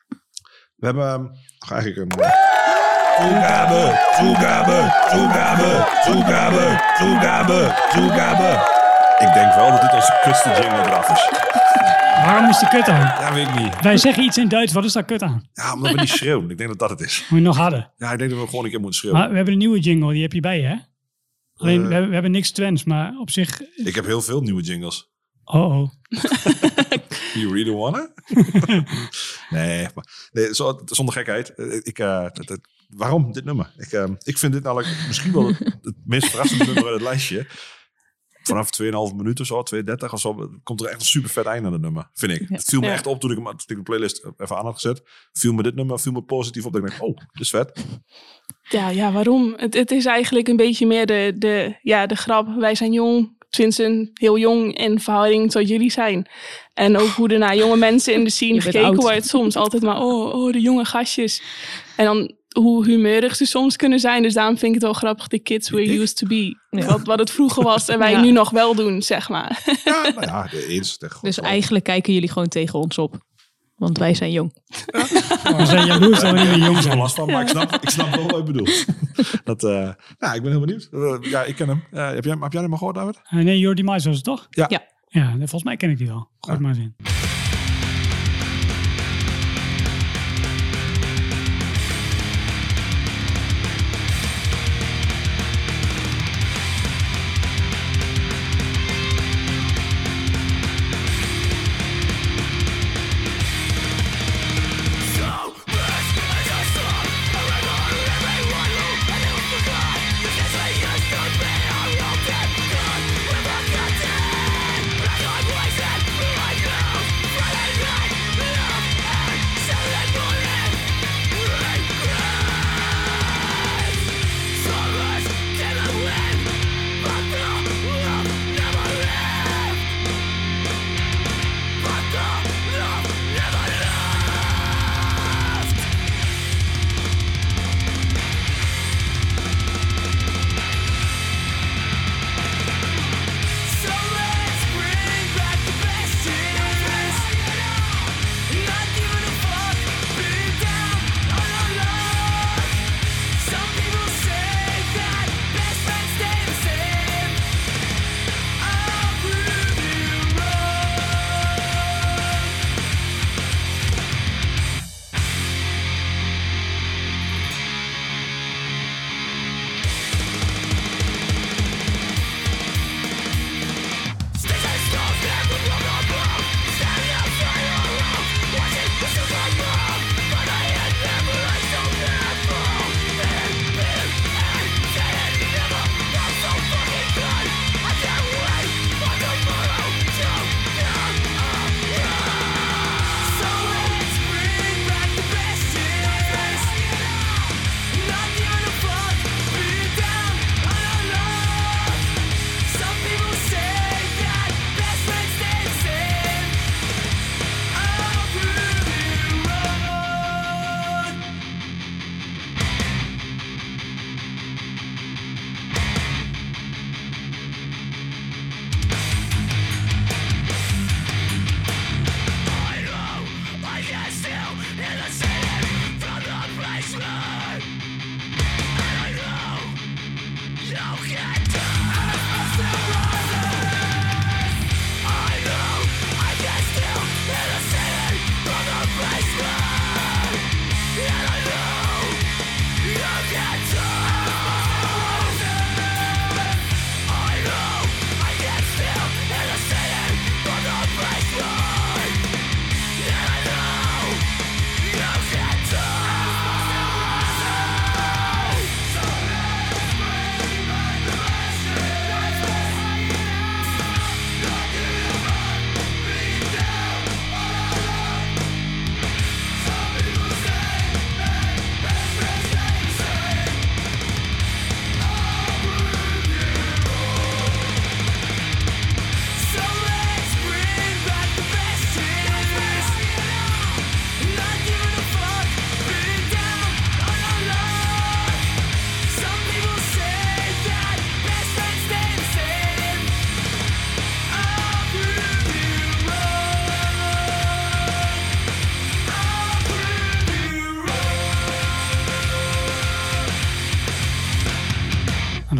We hebben ehm, nog eigenlijk een... Toegabe, toegabe, toegabe, toegabe, toegabe, toegabe. Ik denk wel dat dit onze kutste jingle eraf is. Waarom is die kut aan? Ja, weet ik niet. Wij zeggen iets in Duits, wat is daar kut aan? Ja, omdat we niet schreeuwen. Ik denk dat dat het is. Moet je nog harder. Ja, ik denk dat we gewoon een keer moeten schreeuwen. Maar we hebben een nieuwe jingle, die heb je bij je, hè? Alleen, Eh. we, hebben, we hebben niks Twents, maar op zich... Ik heb heel veel nieuwe jingles. Oh, oh. You really wanna? nee, maar, nee zo, zonder gekheid. Eh, Ik, eh, het- het- waarom dit nummer? Ik, eh, ik vind dit namelijk misschien wel het, het meest verrassende nummer uit het lijstje. Vanaf 2,5 minuten of zo, 2,30 of zo, komt er echt een super vet einde aan het nummer, vind ik. Het viel me Ja. echt op toen ik, hem, toen ik de playlist even aan had gezet. Viel me dit nummer viel me positief op. Dat ik denk, oh, dit is vet. Ja, ja waarom? Het, het is eigenlijk een beetje meer de, de, ja, de grap. Wij zijn jong, sinds een heel jong in verhouding tot jullie zijn. En ook hoe er naar jonge mensen in de scene gekeken oud. wordt. Soms altijd maar, oh, oh, de jonge gastjes. En dan hoe humeurig ze soms kunnen zijn. Dus daarom vind ik het wel grappig. The kids were used to be. Wat, wat het vroeger was en wij Ja. nu nog wel doen, zeg maar. Ja, nou ja, de eens. De, Dus eigenlijk kijken jullie gewoon tegen ons op. Want wij zijn jong. We zijn jaloers dat we niet meer jong zijn. last van, maar ik snap, ik snap wel wat je bedoelt. Dat, eh, nou, ik ben heel benieuwd. Eh, ja, ik ken hem. Eh, heb, jij, heb jij hem al gehoord, David? Nee, Jordi het toch? Ja. Ja. Ja, volgens mij ken ik die wel. Het maar eens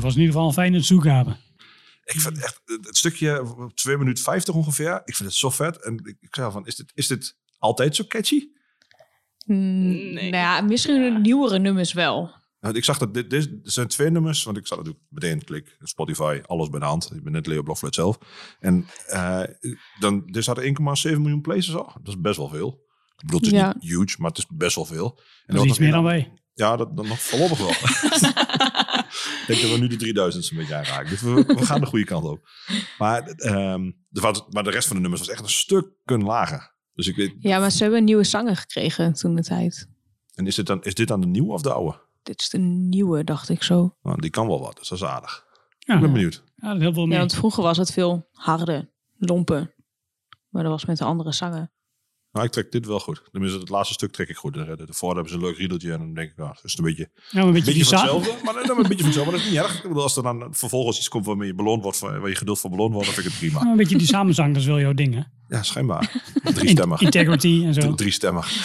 was in ieder geval een fijne toegave. Ik vind echt het stukje op 2 minuten 50 ongeveer. Ik vind het zo vet. En ik, ik zei al van, is dit, is dit altijd zo catchy? Mm, Nee. Nou ja, misschien de nieuwere nummers wel. Ik zag dat dit, dit er zijn twee nummers, want ik zat natuurlijk meteen klik Spotify, alles bij de hand. Ik ben net Leo Blokfluit zelf. En eh dan, er zaten 1,7 miljoen plays of zo. Dat is best wel veel. Ik bedoel, het is Ja. niet huge, maar het is best wel veel. En Dat er is iets meer dan wij. Ja, dat, dat nog voorlopig wel. ik denk dat we nu de 3000 een beetje aanraken. Dus we, we gaan de goede kant op. Maar, ehm, de, wat- maar de rest van de nummers was echt een stuk lager. Dus ik weet, Ja, maar ze hebben een nieuwe zanger gekregen toen de tijd. en is dit, dan, is dit dan de nieuwe of de oude? Dit is de nieuwe, dacht ik zo. Nou, die kan wel wat, dus dat is aardig. Ja, Ik ben benieuwd. ja, dat heel veel Ja, meer. want vroeger was het veel harder, lompen. Maar dat was met de andere zanger. Nou, ik trek dit wel goed. Tenminste, het laatste stuk trek ik goed. De, de, de voor hebben ze een leuk riedeltje. En dan denk ik, nou, dat is een beetje, Ja, een beetje, hetzelfde. Maar, dan een beetje van hetzelfde. Maar dat is niet erg. Ik bedoel, als er dan vervolgens iets komt waarmee je beloond wordt, waar je geduld voor beloond wordt, dan vind ik het prima. Ja, een beetje die samenzang, dat is wel jouw ding, hè? Ja, schijnbaar. Drie In- stemmig. integrity en zo. Drie, drie stemmig.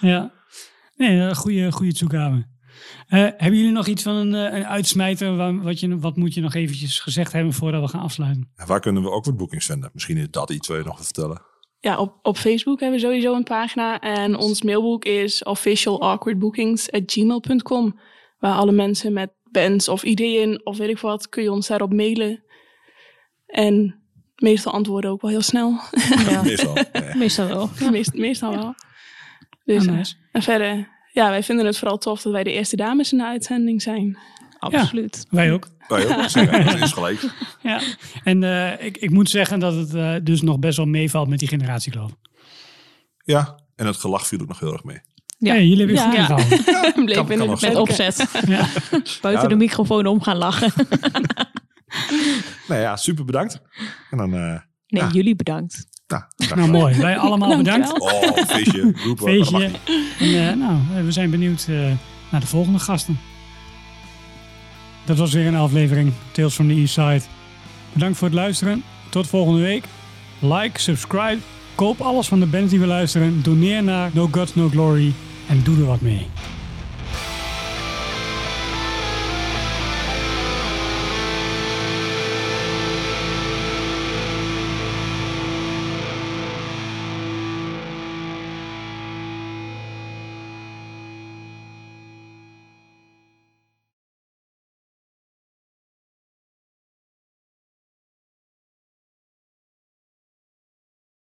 Ja. Nee, een goede, goede toegave. Eh, hebben jullie nog iets van een, eh, een uitsmijter? Waar- Wat, je, wat moet je nog eventjes gezegd hebben voordat we gaan afsluiten? En waar kunnen we ook wat boekings vinden? Misschien is dat iets waar je nog wil vertellen. Ja, op, op Facebook hebben we sowieso een pagina. En ons mailboek is officialawkwardbookings.gmail.com. Waar alle mensen met bands of ideeën of weet ik wat, kun je ons daarop mailen. En meestal antwoorden ook wel heel snel. Ja, Meestal. Nee. meestal wel. Meest, meestal wel. Dus, Ah, eh, nice. en verder, ja, wij vinden het vooral tof dat wij de eerste dames in de uitzending zijn. Absoluut. Wij ook. Wij ook. Zeker. Dat is gelijk. Ja. En eh, ik, ik moet zeggen dat het eh, dus nog best wel meevalt met die generatiekloof. Ja, en het gelach viel ook nog heel erg mee. Ja. Hey, jullie hebben Ja. het goed Ja. ingehouden. Bleef kan Met opzet. Ja. Buiten Ja, de microfoon om gaan lachen. Nou ja, super bedankt. En dan... eh Nee, Ja. jullie bedankt. nou, Nou, mooi. Wij allemaal bedankt. Oh, feestje. Roepen. Feestje. En, eh, nou, we zijn benieuwd eh, naar de volgende gasten. Dat was weer een aflevering Tales from the East Side. Bedankt voor het luisteren. Tot volgende week. Like, subscribe, koop alles van de band die we luisteren. Doneer naar No Gods No Glory en doe er wat mee.